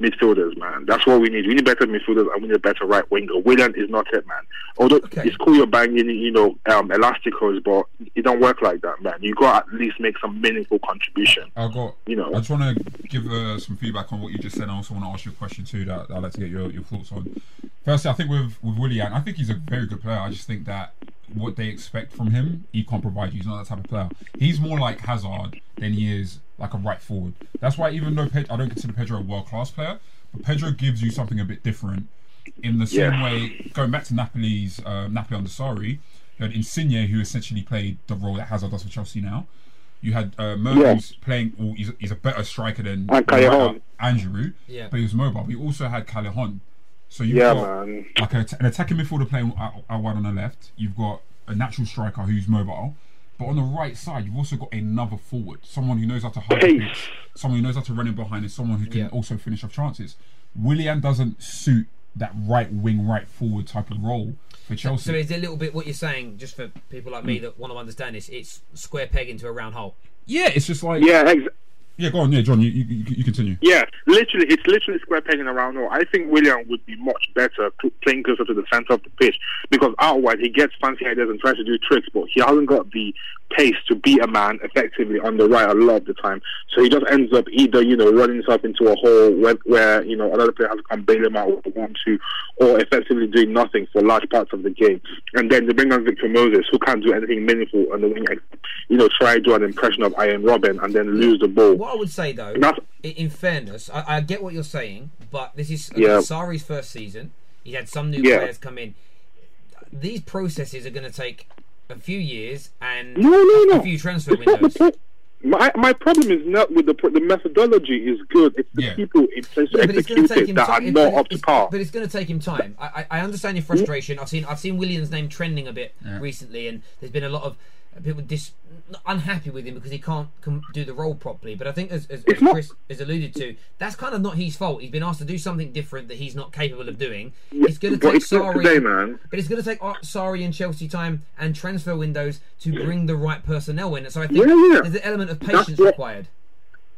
Speaker 6: midfielders, man. That's what we need. We need better midfielders and we need a better right winger. Willian is not it, man. Although
Speaker 2: Okay.
Speaker 6: it's cool you're banging, you know, um, elasticos, but it don't work like that, man. You got to at least make some meaningful contribution.
Speaker 3: I got.
Speaker 6: You know.
Speaker 3: I just want to give uh, some feedback on what you just said. I also want to ask you a question too that I'd like to get your, your thoughts on. Firstly, I think with with Willian, I think he's a very good player. I just think that what they expect from him, he can't provide you. He's not that type of player. He's more like Hazard than he is like a right forward. That's why even though Ped- I don't consider Pedro a world class player, but Pedro gives you something a bit different. In the same
Speaker 6: Yeah.
Speaker 3: way, going back to Napoli's uh, Napoli under Sarri, you had Insigne who essentially played the role that Hazard does for Chelsea now. You had uh, Mertens playing. Well, he's, a, he's a better striker than
Speaker 6: And Callejon.
Speaker 3: Andrew,
Speaker 2: Yeah.
Speaker 3: but he was mobile. We also had Callejon. So you've
Speaker 6: Yeah,
Speaker 3: got
Speaker 6: man.
Speaker 3: like a, an attacking midfielder playing out, out wide on the left. You've got a natural striker who's mobile. But on the right side, you've also got another forward, someone who knows how to hide the
Speaker 6: Pace.
Speaker 3: pitch, someone who knows how to run in behind, and someone who can
Speaker 2: Yeah.
Speaker 3: also finish off chances. Willian doesn't suit that right wing, right forward type of role for Chelsea.
Speaker 2: So is it a little bit what you're saying, just for people like me mm. that want to understand this? It's square peg into a round hole.
Speaker 3: yeah, it's just like
Speaker 6: Yeah, ex-
Speaker 3: yeah. Go on, yeah, John, you, you, you, continue.
Speaker 6: Yeah, literally, it's literally square pegging around hole. I think Willian would be much better playing closer to the center of the pitch because wide he gets fancy ideas and tries to do tricks, but he hasn't got the pace to beat a man effectively on the right a lot of the time. So he just ends up either you know running himself into a hole where, where you know another player has to come bail him out with one two, or effectively doing nothing for large parts of the game. And then they bring on Victor Moses, who can't do anything meaningful on the wing. You know, try to do an impression of Arjen Robben and then lose the ball.
Speaker 2: What I would say though, in fairness, I, I get what you're saying, but this is
Speaker 6: Yeah.
Speaker 2: Sarri's first season. He had some new
Speaker 6: Yeah.
Speaker 2: players come in. These processes are going to take a few years and
Speaker 6: No, no, no.
Speaker 2: a few transfer
Speaker 6: It's not the
Speaker 2: windows.
Speaker 6: pro- my my problem is not with the pro- the methodology is good. It's the
Speaker 3: Yeah.
Speaker 6: people in place
Speaker 2: Yeah, but it's going
Speaker 6: execute
Speaker 2: to take
Speaker 6: it
Speaker 2: him
Speaker 6: that are
Speaker 2: time.
Speaker 6: not
Speaker 2: But
Speaker 6: up to
Speaker 2: it's-
Speaker 6: par.
Speaker 2: But it's going to take him time. I, I, I understand your frustration. I've seen I've seen Willian's name trending a bit
Speaker 3: Yeah.
Speaker 2: recently, and there's been a lot of people dis, unhappy with him because he can't com- do the role properly. But I think, as, as, as
Speaker 6: It's not-
Speaker 2: Chris has alluded to, that's kind of not his fault. He's been asked to do something different that he's not capable of doing. it's going to take sorry,
Speaker 6: today, man.
Speaker 2: but it's going to take uh, Sarri and Chelsea time and transfer windows to bring the right personnel in. So I think
Speaker 6: Yeah, yeah.
Speaker 2: there's an element of patience
Speaker 6: what-
Speaker 2: required.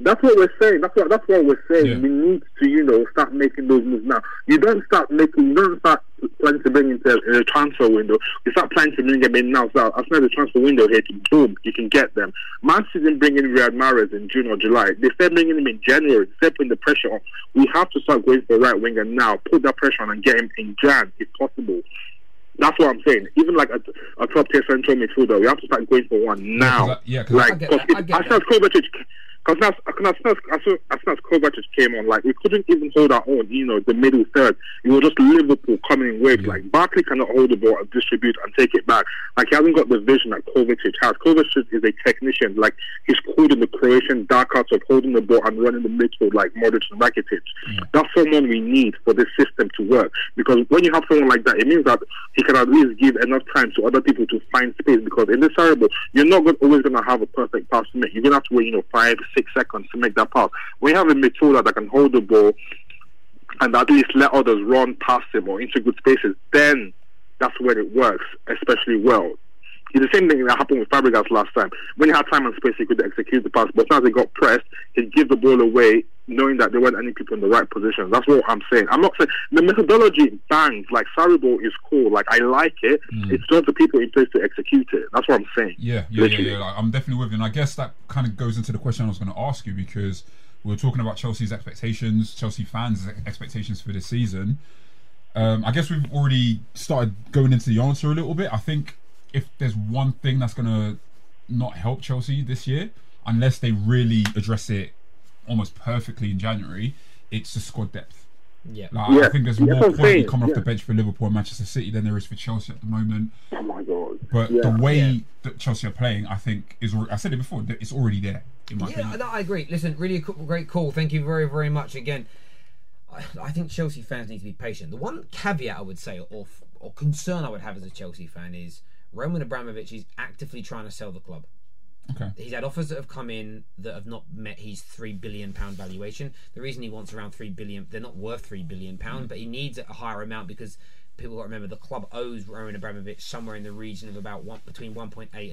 Speaker 6: That's what we're saying. That's what that's what we're saying.
Speaker 3: Yeah.
Speaker 6: We need to, you know, start making those moves now. You don't start making. You don't start planning to bring into in a transfer window. You start planning to bring them in now. So as soon as the transfer window hits, boom, you can get them. Man City didn't bring in Riyad Mahrez in June or July. They started bringing him in January. They're putting the pressure on. We have to start going for right winger now. Put that pressure on and get him in Jan if possible. That's what I'm saying. Even like a, a top tier central midfielder, we have to start going for one now.
Speaker 3: I- yeah,
Speaker 6: like
Speaker 2: I get
Speaker 6: 'cause
Speaker 2: that, I
Speaker 6: if
Speaker 2: get
Speaker 6: Arsenal's Kovacic, Because as, as, soon as, as, soon as soon as Kovacic came on, like we couldn't even hold our own. You know, the middle third. It was just Liverpool coming in waves. Like Barkley cannot hold the ball and distribute and take it back. Like he hasn't got the vision that Kovacic has. Kovacic is a technician. Like he's cool in the Croatian dark arts of holding the ball and running the midfield like Modric and Rakitic. That's someone we need for this system to work. Because when you have someone like that, it means that he can at least give enough time to other people to find space. Because in this variable, you're not always going to have a perfect pass to make. You're going to have to wait, you know, five, six seconds to make that pass. You have a midfielder that can hold the ball and at least let others run past him or into good spaces, then that's when it works especially well. It's the same thing that happened with Fabregas last time. When he had time and space, he could execute the pass. But as he got pressed, he'd give the ball away, knowing that there weren't any people in the right position. That's what I'm saying. I'm not saying the methodology bangs. Like Sarri is cool. Like I like it.
Speaker 3: Mm.
Speaker 6: It's just the people in place to execute it. That's what I'm saying.
Speaker 3: Yeah, yeah, yeah, yeah. Like, I'm definitely with you. And I guess that kind of goes into the question I was going to ask you because we were talking about Chelsea's expectations, Chelsea fans' expectations for this season. Um, I guess we've already started going into the answer a little bit. I think if there's one thing that's going to not help Chelsea this year, unless they really address it almost perfectly in January, it's the squad depth.
Speaker 2: Yeah.
Speaker 3: Like,
Speaker 6: Yeah,
Speaker 3: I think there's
Speaker 6: that's
Speaker 3: more
Speaker 6: what
Speaker 3: quality
Speaker 6: saying,
Speaker 3: coming off the bench for Liverpool and Manchester City than there is for Chelsea at the moment.
Speaker 6: Oh my god.
Speaker 3: But
Speaker 6: Yeah.
Speaker 3: the way
Speaker 2: Yeah.
Speaker 3: that Chelsea are playing, I think, is I said it before, it's already there
Speaker 2: Yeah,
Speaker 3: opinion.
Speaker 2: no, I agree. Listen, really a cool, great call. Thank you very, very much again. I, I think Chelsea fans need to be patient. The one caveat I would say, or or concern I would have as a Chelsea fan, is Roman Abramovich is actively trying to sell the club.
Speaker 3: Okay.
Speaker 2: He's had offers that have come in that have not met his three billion pound valuation. The reason he wants around three billion, they're not worth three billion pound, mm. but he needs a higher amount because people got to remember the club owes Roman Abramovich somewhere in the region of about one between one point eight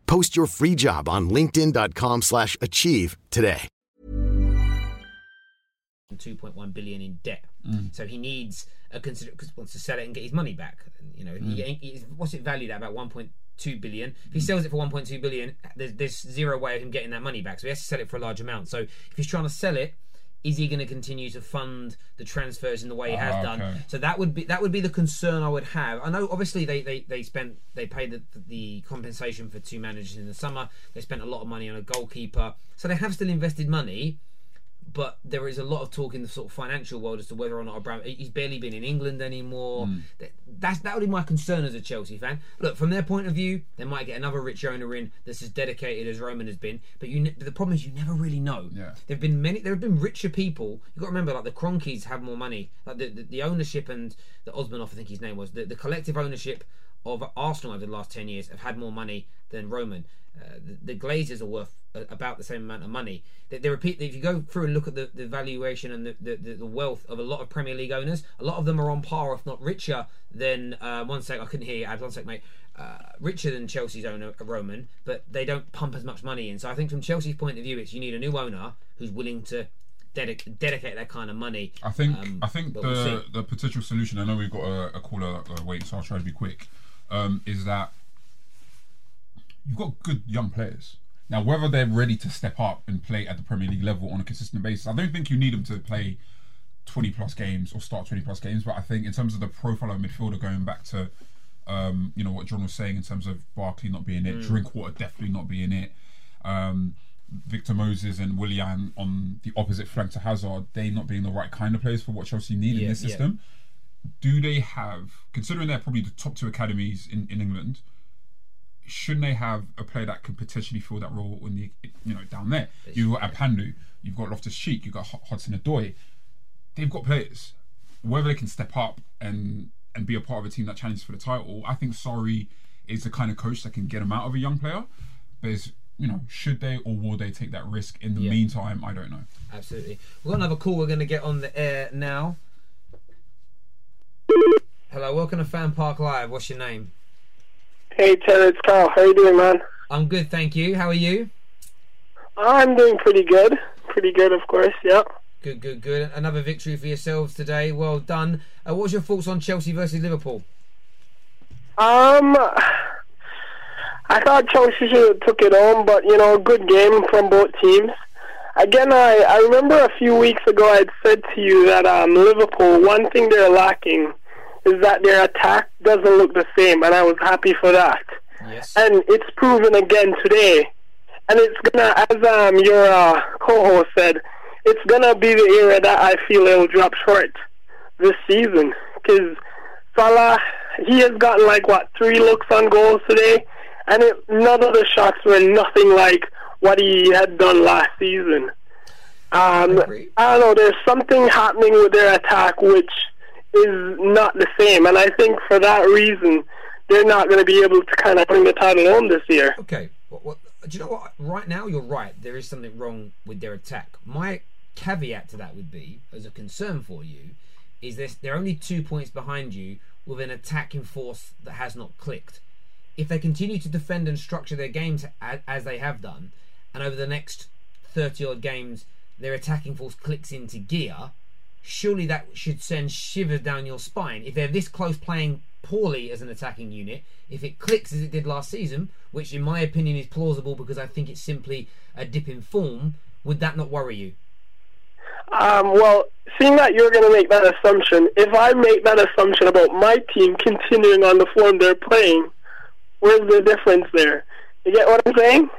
Speaker 7: Post your free job on linkedin.com/achieve slash achieve today.
Speaker 2: 2.1 billion in debt. Mm. So he needs a consider because wants to sell it and get his money back. You know, he, mm. ain't- he's, what's it valued at about 1.2 billion. If he mm. sells it for 1.2 billion, there's, there's zero way of him getting that money back. So he has to sell it for a large amount. So if he's trying to sell it, is he going to continue to fund the transfers in the way he has
Speaker 3: Ah,
Speaker 2: done? So that would be that would be the concern I would have. I know obviously they they, they spent they paid the, the compensation for two managers in the summer. They spent a lot of money on a goalkeeper. So they have still invested money but there is a lot of talk in the sort of financial world as to whether or not Abraham he's barely been in England anymore. Hmm. That, that's that would be my concern as a Chelsea fan. Look, from their point of view, they might get another rich owner in that's as dedicated as Roman has been. But you, ne- but the problem is you never really know.
Speaker 3: Yeah.
Speaker 2: There've been many. There have been richer people. You got to remember, like the Kroenkes have more money. Like the the, the ownership and the Usmanov, I think his name was the, the collective ownership of Arsenal over the last ten years have had more money than Roman. Uh, the, the Glazers are worth uh, about the same amount of money. They, they repeat if you go through and look at the, the valuation and the, the, the, the wealth of a lot of Premier League owners, a lot of them are on par, if not richer than uh, one sec. I couldn't hear you. Ad, one sec, mate. Uh, richer than Chelsea's owner Roman, but they don't pump as much money in. So I think from Chelsea's point of view, it's you need a new owner who's willing to dedic- dedicate that kind of money.
Speaker 3: I think
Speaker 2: Um,
Speaker 3: I think
Speaker 2: but we'll
Speaker 3: the the potential solution. I know we've got a, a caller uh, waiting, so I'll try to be quick. Um, is that you've got good young players now. Whether they're ready to step up and play at the Premier League level on a consistent basis, I don't think you need them to play twenty plus games or start twenty plus games. But I think in terms of the profile of midfielder, going back to um, you know what John was saying in terms of Barkley not being
Speaker 2: Mm.
Speaker 3: it, Drinkwater definitely not being it. Um, Victor Moses and Willian on the opposite flank to Hazard, they not being the right kind of players for what Chelsea need
Speaker 2: Yeah,
Speaker 3: in this
Speaker 2: yeah.
Speaker 3: Do they have, considering they're probably the top two academies in, in England, shouldn't they have a player that could potentially fill that role in the you know down there? You've got Ampadu, you've got Loftus Cheek, you've got Hudson Odoi. They've got players. Whether they can step up and and be a part of a team that challenges for the title, I think Sarri is the kind of coach that can get them out of a young player. But it's, you know, should they or will they take that risk? In the
Speaker 2: Yeah.
Speaker 3: meantime, I don't know.
Speaker 2: Absolutely. We've got another call we're going to get on the air now. Hello, welcome to Fan Park Live. What's your name?
Speaker 8: Hey Ted, it's Carl. How you doing, man?
Speaker 2: I'm good, thank you. How are you?
Speaker 8: I'm doing pretty good. Pretty good, of course. Yeah.
Speaker 2: Good, good, good. Another victory for yourselves today. Well done. Uh, what was your thoughts on Chelsea versus Liverpool?
Speaker 8: Um, I thought Chelsea should have took it home, but you know, good game from both teams. Again, I, I remember a few weeks ago I had said to you that um, Liverpool, one thing they're lacking is that their attack doesn't look the same, and I was happy for that.
Speaker 2: Yes.
Speaker 8: And it's proven again today. And it's gonna, as um, your uh, co-host said, it's gonna be the area that I feel it'll drop short this season. Because Salah, he has gotten like what three looks on goals today, and it, none of the shots were nothing like what he had done last season. Um,
Speaker 2: agree.
Speaker 8: I don't know. There's something happening with their attack which is not the same, and I think for that reason they're not going to be able to kind of bring the title home this year.
Speaker 2: Okay. Do you know what? Right now, you're right. There is something wrong with their attack. My caveat to that would be, as a concern for you, is this: they're only two points behind you with an attacking force that has not clicked. If they continue to defend and structure their games as, they have done, and over the next thirty odd games, their attacking force clicks into gear, surely that should send shivers down your spine. If they're this close playing poorly as an attacking unit, if it clicks as it did last season, which in my opinion is plausible because I think it's simply a dip in form, would that not worry you?
Speaker 8: Um, well, seeing that you're going to make that assumption, if I make that assumption about my team continuing on the form they're playing, where's the difference there? You get what I'm saying?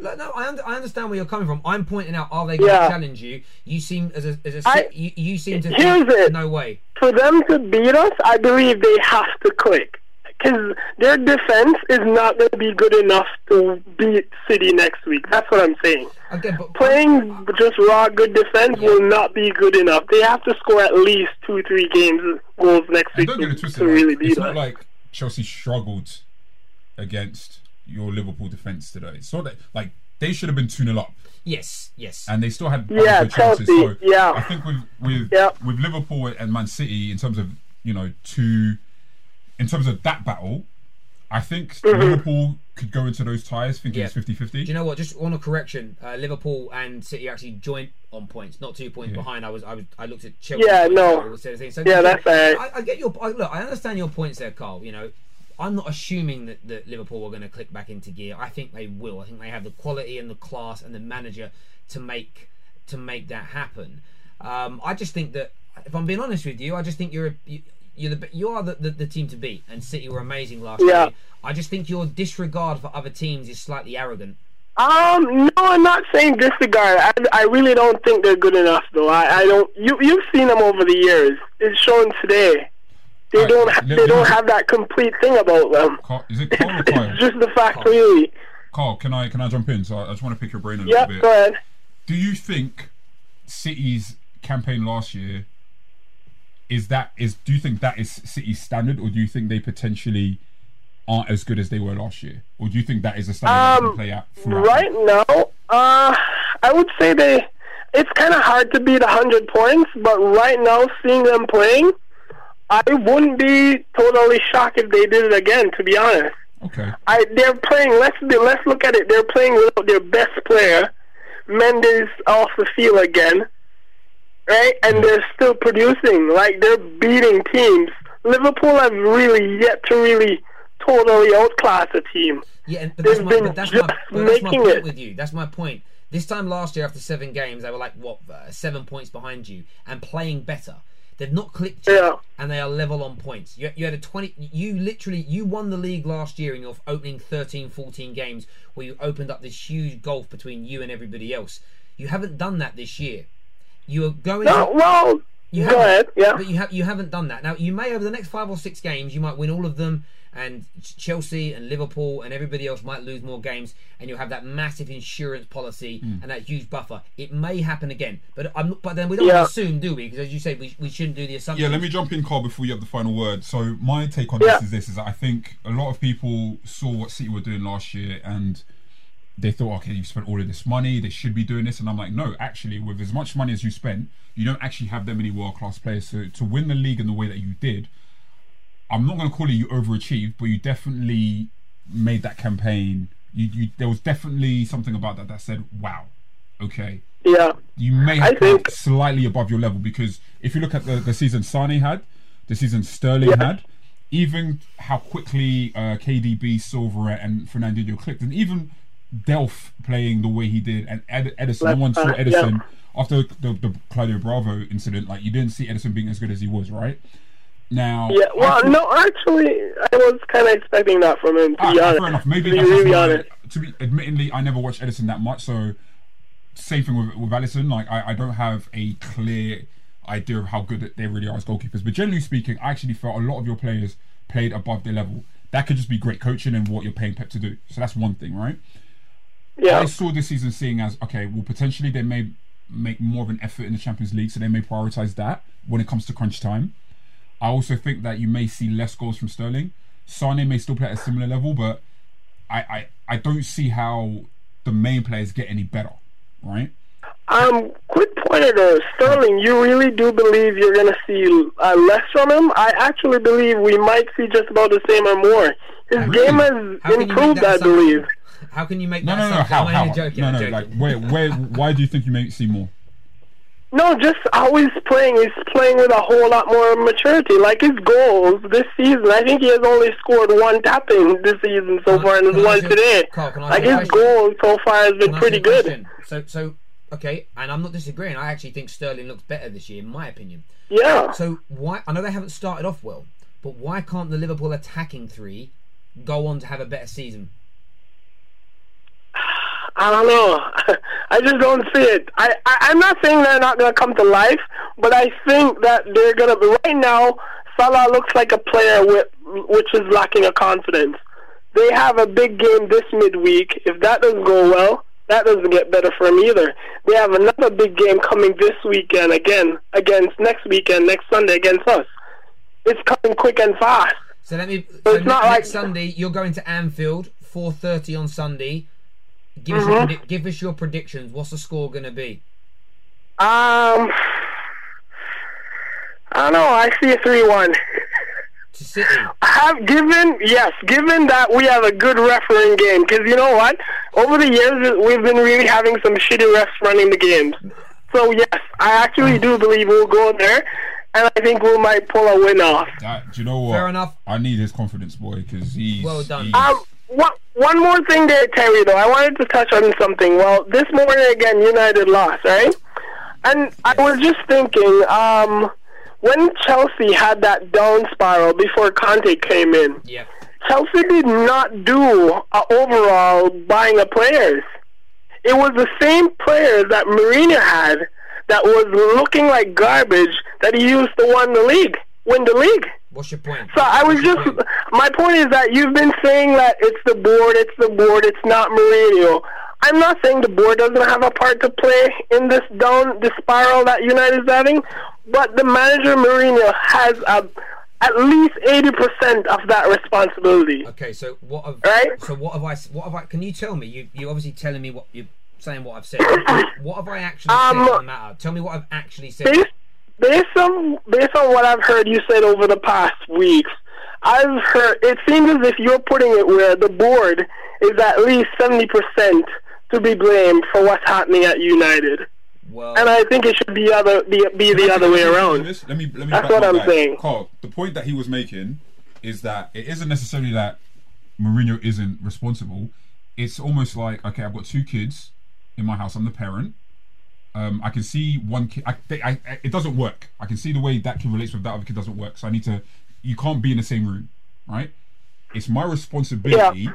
Speaker 2: Look, No, I, under, I understand where you're coming from. I'm pointing out, are they going to
Speaker 8: Yeah.
Speaker 2: challenge you? You seem as a, as a
Speaker 8: I-
Speaker 2: you, you seem to
Speaker 8: Here's
Speaker 2: think
Speaker 8: it.
Speaker 2: no way.
Speaker 8: For them to beat us, I believe they have to click. Because their defense is not going to be good enough to beat City next week. That's what I'm saying.
Speaker 2: Again, but
Speaker 8: Playing just raw good defense will not be good enough. They have to score at least two, three games uh, goals next
Speaker 3: And
Speaker 8: week
Speaker 3: don't get
Speaker 8: to,
Speaker 3: it twisted.
Speaker 8: to
Speaker 3: like,
Speaker 8: really
Speaker 3: it's
Speaker 8: beat
Speaker 3: not like Chelsea struggled against your Liverpool defense today. It's not that like they should have been two 0 up,
Speaker 2: yes, yes.
Speaker 3: and they still had
Speaker 8: Yeah,
Speaker 3: good chances.
Speaker 8: Chelsea,
Speaker 3: So
Speaker 8: yeah.
Speaker 3: I think with with
Speaker 8: Yeah.
Speaker 3: with Liverpool and Man City in terms of you know two, in terms of that battle, I think
Speaker 8: Mm-hmm.
Speaker 3: Liverpool could go into those ties thinking
Speaker 2: Yeah.
Speaker 3: it's 50-50.
Speaker 2: Do you know what? Just on a correction, uh, Liverpool and City are actually joint on points, not two points
Speaker 3: Yeah.
Speaker 2: behind. I was, I was, I looked at Chelsea.
Speaker 8: Yeah, no.
Speaker 2: I was saying- So,
Speaker 8: Yeah, that's fair.
Speaker 2: I, I get your I, look. I understand your points there, Carl. You know, I'm not assuming that, that Liverpool are going to click back into gear. I think they will. I think they have the quality and the class and the manager to make to make that happen. Um, I just think that if I'm being honest with you, I just think you're a, you, you're the you are the, the, the team to beat. And City were amazing last
Speaker 8: Yeah.
Speaker 2: year. I just think your disregard for other teams is slightly arrogant.
Speaker 8: Um, no, I'm not saying disregard. I, I really don't think they're good enough, though. I, I don't. You you've seen them over the years. It's shown today. They
Speaker 3: Alright,
Speaker 8: don't.
Speaker 3: Let-
Speaker 8: they
Speaker 3: let
Speaker 8: don't
Speaker 3: me-
Speaker 8: have that complete thing about them.
Speaker 3: Carl, is it Carl or Kyle?
Speaker 8: It's just the fact, really.
Speaker 3: Carl, can I can I jump in? So I, just want to pick your brain a
Speaker 8: Yep.
Speaker 3: little bit.
Speaker 8: Go ahead.
Speaker 3: Do you think City's campaign last year is that is do you think that is City's standard or do you think they potentially aren't as good as they were last year? Or do you think that is a standard
Speaker 8: Um,
Speaker 3: can play throughout?
Speaker 8: Right now, uh, I would say they. It's kind of hard to beat hundred points, but right now, seeing them playing, I wouldn't be totally shocked if they did it again. To be honest.
Speaker 3: Okay.
Speaker 8: I they're playing. Let's do, let's look at it. They're playing without their best player, Mendes, off the field again, right? And they're still producing. Like they're beating teams. Liverpool have really yet to really totally outclass a team.
Speaker 2: Yeah, and, but that's
Speaker 8: They've
Speaker 2: my,
Speaker 8: been
Speaker 2: but that's
Speaker 8: just
Speaker 2: my, but that's my point
Speaker 8: it.
Speaker 2: with you. That's my point. This time last year, after seven games, they were like what uh, seven points behind you and playing better. They've not clicked yet,
Speaker 8: Yeah.
Speaker 2: and they are level on points. You, you had a 20 you literally you won the league last year in your opening 13 14 games where you opened up this huge gulf between you and everybody else. You haven't done that this year. You are going
Speaker 8: No, well,
Speaker 2: you
Speaker 8: go
Speaker 2: haven't,
Speaker 8: ahead. Yeah.
Speaker 2: But you have you haven't done that. Now you may over the next five or six games you might win all of them, and Chelsea and Liverpool and everybody else might lose more games, and you'll have that massive insurance policy
Speaker 3: Hmm.
Speaker 2: and that huge buffer. It may happen again, but I'm but then we don't
Speaker 8: Yeah.
Speaker 2: assume, do we? Because as you said, we, we shouldn't do the assumption.
Speaker 3: Yeah, let me jump in, Carl, before you have the final word. So my take on
Speaker 8: Yeah.
Speaker 3: this is this: is that I think a lot of people saw what City were doing last year and they thought, okay, you spent all of this money, they should be doing this, and I'm like, no, actually, with as much money as you spent, you don't actually have that many world class players. So to win the league in the way that you did, I'm not going to call it you overachieved, but you definitely made that campaign. You, you, there was definitely something about that that said, wow, okay,
Speaker 8: Yeah.
Speaker 3: you may have
Speaker 8: think-
Speaker 3: slightly above your level because if you look at the, the season Sane had, the season Sterling
Speaker 8: Yeah.
Speaker 3: had, even how quickly uh, KDB, Silva, and Fernandinho clicked, and even Delph playing the way he did, and Ed- Ederson, no one saw
Speaker 8: back,
Speaker 3: Ederson after the, the Claudio Bravo incident. Like you didn't see Ederson being as good as he was, right? Now,
Speaker 8: Yeah. Well,
Speaker 3: thought-
Speaker 8: no, actually, I was kind of expecting that from him. To
Speaker 3: Ah,
Speaker 8: be honest.
Speaker 3: fair enough. Maybe
Speaker 8: to be really honest.
Speaker 3: to be admittedly, I never watched Ederson that much, so same thing with with Alisson. Like I, I don't have a clear idea of how good they really are as goalkeepers. But generally speaking, I actually felt a lot of your players played above their level. That could just be great coaching and what you're paying Pep to do. So that's one thing, right?
Speaker 8: Yeah.
Speaker 3: I saw this season seeing as okay, well potentially they may make more of an effort in the Champions League, so they may prioritize that when it comes to crunch time. I also think that you may see less goals from Sterling. Sane may still play at a similar level, but I I, I don't see how the main players get any better, right?
Speaker 8: Um, quick pointer though, Sterling. You really do believe you're gonna see uh, less from him? I actually believe we might see just about the same or more. His
Speaker 3: Really?
Speaker 8: game has improved, I believe.
Speaker 2: How can you make
Speaker 3: No,
Speaker 2: that
Speaker 3: no, no.
Speaker 2: assumption?
Speaker 3: How?
Speaker 2: I'm
Speaker 3: How?
Speaker 2: joking.
Speaker 3: No, no.
Speaker 2: joking.
Speaker 3: Like where, where? Why do you think you may see more?
Speaker 8: No, just how he's playing. He's playing with a whole lot more maturity. Like his goals this season, I think he has only scored one tapping this season so
Speaker 2: Can I-
Speaker 8: far, and
Speaker 2: can
Speaker 8: one
Speaker 2: ask
Speaker 8: today.
Speaker 2: Carl, can I ask
Speaker 8: Like his goals so far has been
Speaker 2: Can I ask
Speaker 8: pretty good.
Speaker 2: So, so okay, and I'm not disagreeing. I actually think Sterling looks better this year, in my opinion.
Speaker 8: Yeah.
Speaker 2: So why? I know they haven't started off well, but why can't the Liverpool attacking three go on to have a better season?
Speaker 8: I don't know. I just don't see it. I, I I'm not saying they're not gonna come to life, but I think that they're gonna be right now. Salah looks like a player with which is lacking a confidence. They have a big game this midweek. If that doesn't go well, that doesn't get better for him either. They have another big game coming this weekend again against next weekend, next Sunday against us. It's coming quick and fast.
Speaker 2: So let me.
Speaker 8: So
Speaker 2: So
Speaker 8: it's not like-
Speaker 2: Sunday, you're going to Anfield, 4:30 on Sunday. Give us,
Speaker 8: Mm-hmm.
Speaker 2: your predi- give us your predictions. What's the score going to be?
Speaker 8: Um, I don't know. I see a three-one.
Speaker 2: To City.
Speaker 8: have given yes, given that we have a good refereeing game, because you know what? Over the years, we've been really having some shitty refs running the games. So yes, I actually do believe we'll go there, and I think we might pull a win off.
Speaker 3: That, do you know what?
Speaker 2: Fair enough.
Speaker 3: I need his confidence, boy, because he's
Speaker 2: Well done.
Speaker 3: he's-
Speaker 8: Um, one, one more thing there, Terry. Though I wanted to touch on something. Well, this morning again, United lost, right? And I was just thinking, um, when Chelsea had that down spiral before Conte came in,
Speaker 2: Yeah.
Speaker 8: Chelsea did not do a overall buying of players. It was the same players that Mourinho had that was looking like garbage that he used to win the league, win the league.
Speaker 2: What's your point?
Speaker 8: So I was just
Speaker 2: point?
Speaker 8: my point is that you've been saying that it's the board, it's the board, it's not Mourinho. I'm not saying the board doesn't have a part to play in this down this spiral that United is having, but the manager Mourinho has a, at least eighty percent of that responsibility.
Speaker 2: Okay, so what have
Speaker 8: Right?
Speaker 2: so what have I what have I? Can you tell me? You you obviously telling me what you're saying. What I've said. what have I actually
Speaker 8: Um,
Speaker 2: said on the matter? Tell me what I've actually said.
Speaker 8: Based based on based on what I've heard you said over the past weeks, I've heard it seems as if you're putting it where the board is at least seventy percent to be blamed for what's happening at United.
Speaker 2: Well,
Speaker 8: And I think it should be other be, be the other way around.
Speaker 3: Let me, let me
Speaker 8: That's
Speaker 3: back
Speaker 8: what
Speaker 3: up
Speaker 8: I'm
Speaker 3: that.
Speaker 8: saying.
Speaker 3: Carl, the point that he was making is that it isn't necessarily that Mourinho isn't responsible. It's almost like okay, I've got two kids in my house. I'm the parent. Um, I can see one kid. I, they, I, I, it doesn't work. I can see the way that kid relates with that other kid doesn't work. So I need to. You can't be in the same room, right? It's my responsibility.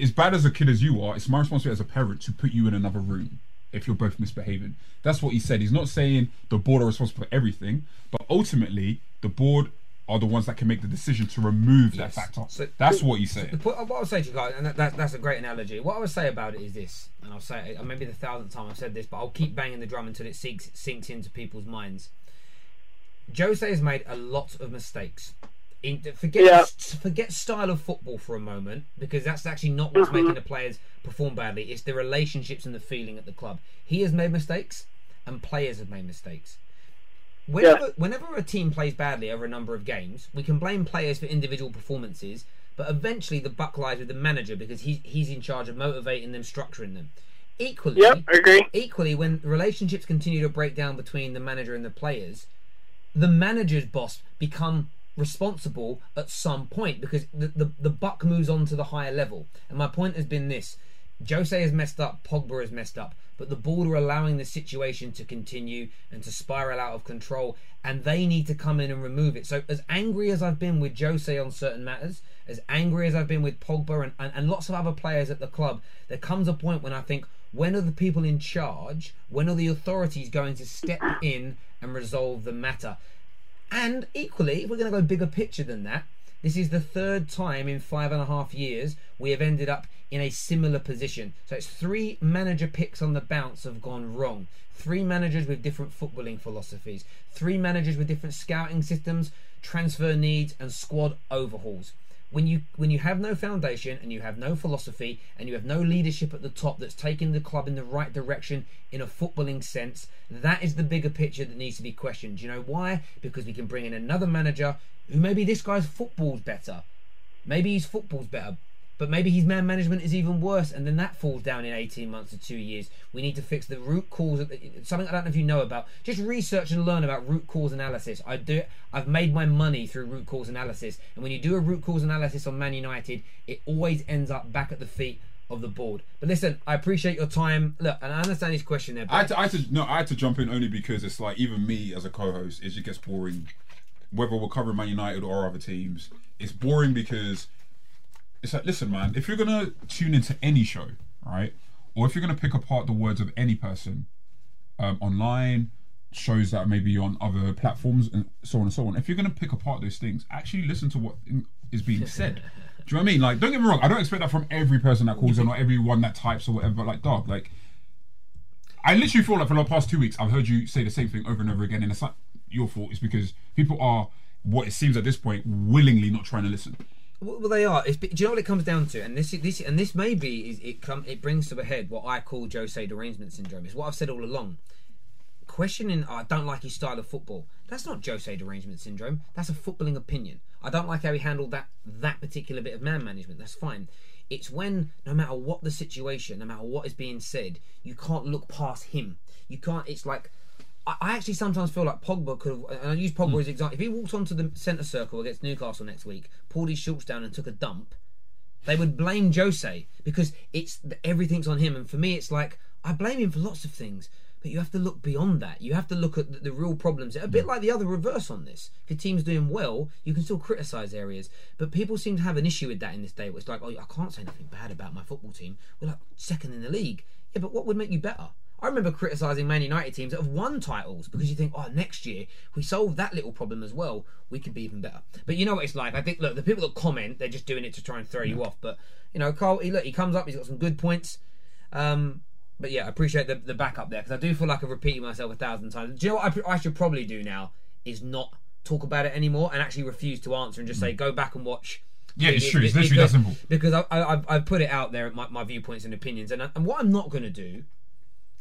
Speaker 3: As bad as a kid as you are, it's my responsibility as a parent to put you in another room if you're both misbehaving. That's what he said. He's not saying the board are responsible for everything, but ultimately the board are the ones that can make the decision to remove that factor.
Speaker 2: So-
Speaker 3: That's what you
Speaker 2: The
Speaker 3: saying.
Speaker 2: point- what I would say to you guys, and that, that, that's a great analogy. What I would say about it is this, and I'll say it, maybe the thousandth time I've said this, but I'll keep banging the drum until it sinks, sinks into people's minds. Jose has made a lot of mistakes. In, forget
Speaker 8: Yeah.
Speaker 2: forget style of football for a moment because that's actually not what's mm-hmm. making the players perform badly. It's the relationships and the feeling at the club. He has made mistakes, and players have made mistakes. Whenever, whenever a team plays badly over a number of games, we can blame players for individual performances, but eventually the buck lies with the manager because he's, he's in charge of motivating them, structuring them. Equally,
Speaker 8: Yep, I agree.
Speaker 2: equally, when relationships continue to break down between the manager and the players, the manager's boss become responsible at some point because the, the, the buck moves on to the higher level. And my point has been this Jose has messed up, Pogba has messed up, but the board are allowing the situation to continue and to spiral out of control, and they need to come in and remove it. So, as angry as I've been with Jose on certain matters, as angry as I've been with Pogba and, and, and lots of other players at the club, there comes a point when I think, when are the people in charge, when are the authorities going to step in and resolve the matter? And equally, if we're going to go bigger picture than that, this is the third time in five and a half years we have ended up in a similar position. So it's three manager picks on the bounce have gone wrong. Three managers with different footballing philosophies. Three managers with different scouting systems, transfer needs, and squad overhauls. When you when you have no foundation and you have no philosophy and you have no leadership at the top that's taking the club in the right direction in a footballing sense, that is the bigger picture that needs to be questioned. You know why? Because we can bring in another manager who maybe this guy's football's better. Maybe his football's better, but maybe his man management is even worse, and then that falls down in 18 months or two years. We need to fix the root cause. Of the, something I don't know if you know about. Just research and learn about root cause analysis. I do. I've made my money through root cause analysis, and when you do a root cause analysis on Man United, it always ends up back at the feet of the board. But listen, I appreciate your time. Look, and I understand his question there.
Speaker 3: I had, to, I had to no, I had to jump in only because it's like even me as a co-host, it just gets boring. Whether we're covering Man United or other teams, it's boring because it's like, listen, man, if you're gonna tune into any show, right, or if you're gonna pick apart the words of any person, um, online, shows that may be on other platforms, and so on and so on. If you're gonna pick apart those things, actually listen to what is being said. Do you know what I mean? Like, don't get me wrong, I don't expect that from every person that calls in or everyone that types or whatever. But like, dog, like. I literally feel like for the past two weeks, I've heard you say the same thing over and over again, and it's not your fault. It's because people are, what it seems at this point, willingly not trying to listen.
Speaker 2: Well, they are. It's, do you know what it comes down to? And this, this, and this maybe is it come. It brings to a head what I call Jose derangement syndrome. It's what I've said all along. Questioning, oh, I don't like his style of football. That's not Jose derangement syndrome. That's a footballing opinion. I don't like how he handled that that particular bit of man management. That's fine. It's when no matter what the situation, no matter what is being said, you can't look past him. You can't. It's like I actually sometimes feel like Pogba could have, and I use Pogba hmm. as an example. If he walked onto the centre circle against Newcastle next week, pulled his shorts down and took a dump, they would blame Jose because it's everything's on him. And for me, it's like I blame him for lots of things, but you have to look beyond that. You have to look at the, the real problems. A bit hmm. like the other reverse on this. If your team's doing well, you can still criticise areas, but people seem to have an issue with that in this day. Where it's like, oh, I can't say nothing bad about my football team. We're like second in the league. Yeah, but what would make you better? I remember criticising Man United teams that have won titles because you think, oh, next year if we solve that little problem as well, we could be even better. But you know what it's like. I think look, the people that comment, they're just doing it to try and throw you off. But you know, Carl, he, look, he comes up, he's got some good points. Um, but yeah, I appreciate the, the backup there because I do feel like I've repeated myself a thousand times. Do you know what I, I should probably do now is not talk about it anymore and actually refuse to answer and just say go back and watch.
Speaker 3: Yeah, it's true. It's literally that
Speaker 2: because-
Speaker 3: simple.
Speaker 2: Because I, I, I've, I've put it out there, my, my viewpoints and opinions, and, I, and what I'm not going to do,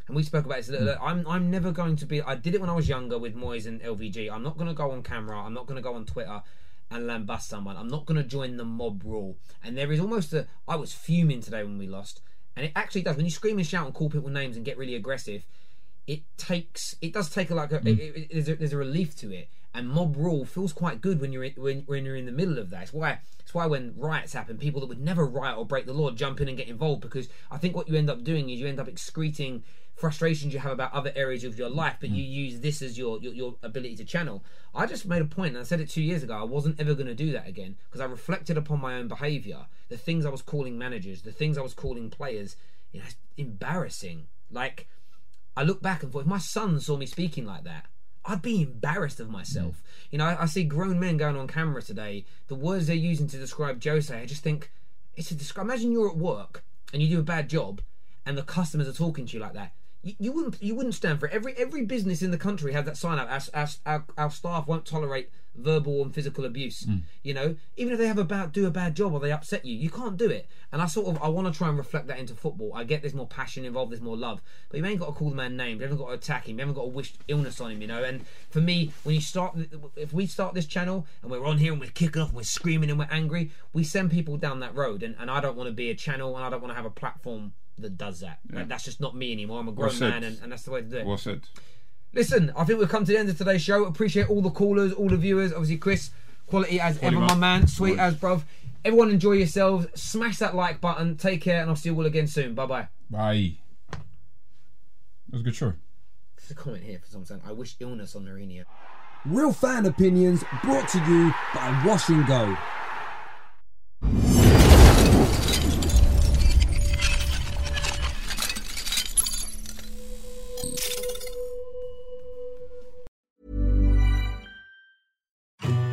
Speaker 2: and we spoke about this. that hmm. I'm I'm never going to be. I did it when I was younger with Moyes and LVG. I'm not going to go on camera. I'm not going to go on Twitter and lambast someone. I'm not going to join the mob rule. And there is almost a. I was fuming today when we lost, and it actually does. When you scream and shout and call people names and get really aggressive, it takes. It does take a like. A, hmm. it, it, there's, a, there's a relief to it. And mob rule feels quite good when you're in, when, when you're in the middle of that. It's why it's why when riots happen, people that would never riot or break the law jump in and get involved because I think what you end up doing is you end up excreting frustrations you have about other areas of your life, but you mm. use this as your, your your ability to channel. I just made a point, and I said it two years ago. I wasn't ever going to do that again because I reflected upon my own behaviour, the things I was calling managers, the things I was calling players. You know, it's embarrassing. Like I look back and thought, if my son saw me speaking like that, I'd be embarrassed of myself. Mm. You know, I, I see grown men going on camera today. The words they're using to describe Jose, I just think it's a describe. Imagine you're at work and you do a bad job, and the customers are talking to you like that. You, you wouldn't you wouldn't stand for it. Every every business in the country has that sign up. Our, our, our, our staff won't tolerate verbal and physical abuse. Hmm. You know, even if they have a bad do a bad job or they upset you, you can't do it. And I sort of I want to try and reflect that into football. I get there's more passion involved, there's more love, but you ain't got to call the man names. You haven't got to attack him. You haven't got to wish illness on him. You know. And for me, when you start, if we start this channel and we're on here and we're kicking off and we're screaming and we're angry, we send people down that road. And, and I don't want to be a channel and I don't want to have a platform that does that. Like, that's just not me anymore. I'm a grown
Speaker 3: Well
Speaker 2: man, and, and that's the way to do it.
Speaker 3: Well said.
Speaker 2: Listen, I think we've come to the end of today's show. Appreciate all the callers, all the viewers. Obviously, Chris, quality as
Speaker 3: Quality,
Speaker 2: ever, my
Speaker 3: man.
Speaker 2: man. Sweet
Speaker 3: Nice.
Speaker 2: as, bruv. Everyone enjoy yourselves. Smash that like button. Take care, and I'll see you all again soon. Bye bye.
Speaker 3: Bye. That was a good show.
Speaker 2: There's a comment here for someone saying, I wish illness on Mourinho.
Speaker 9: Real fan opinions brought to you by Wash and Go.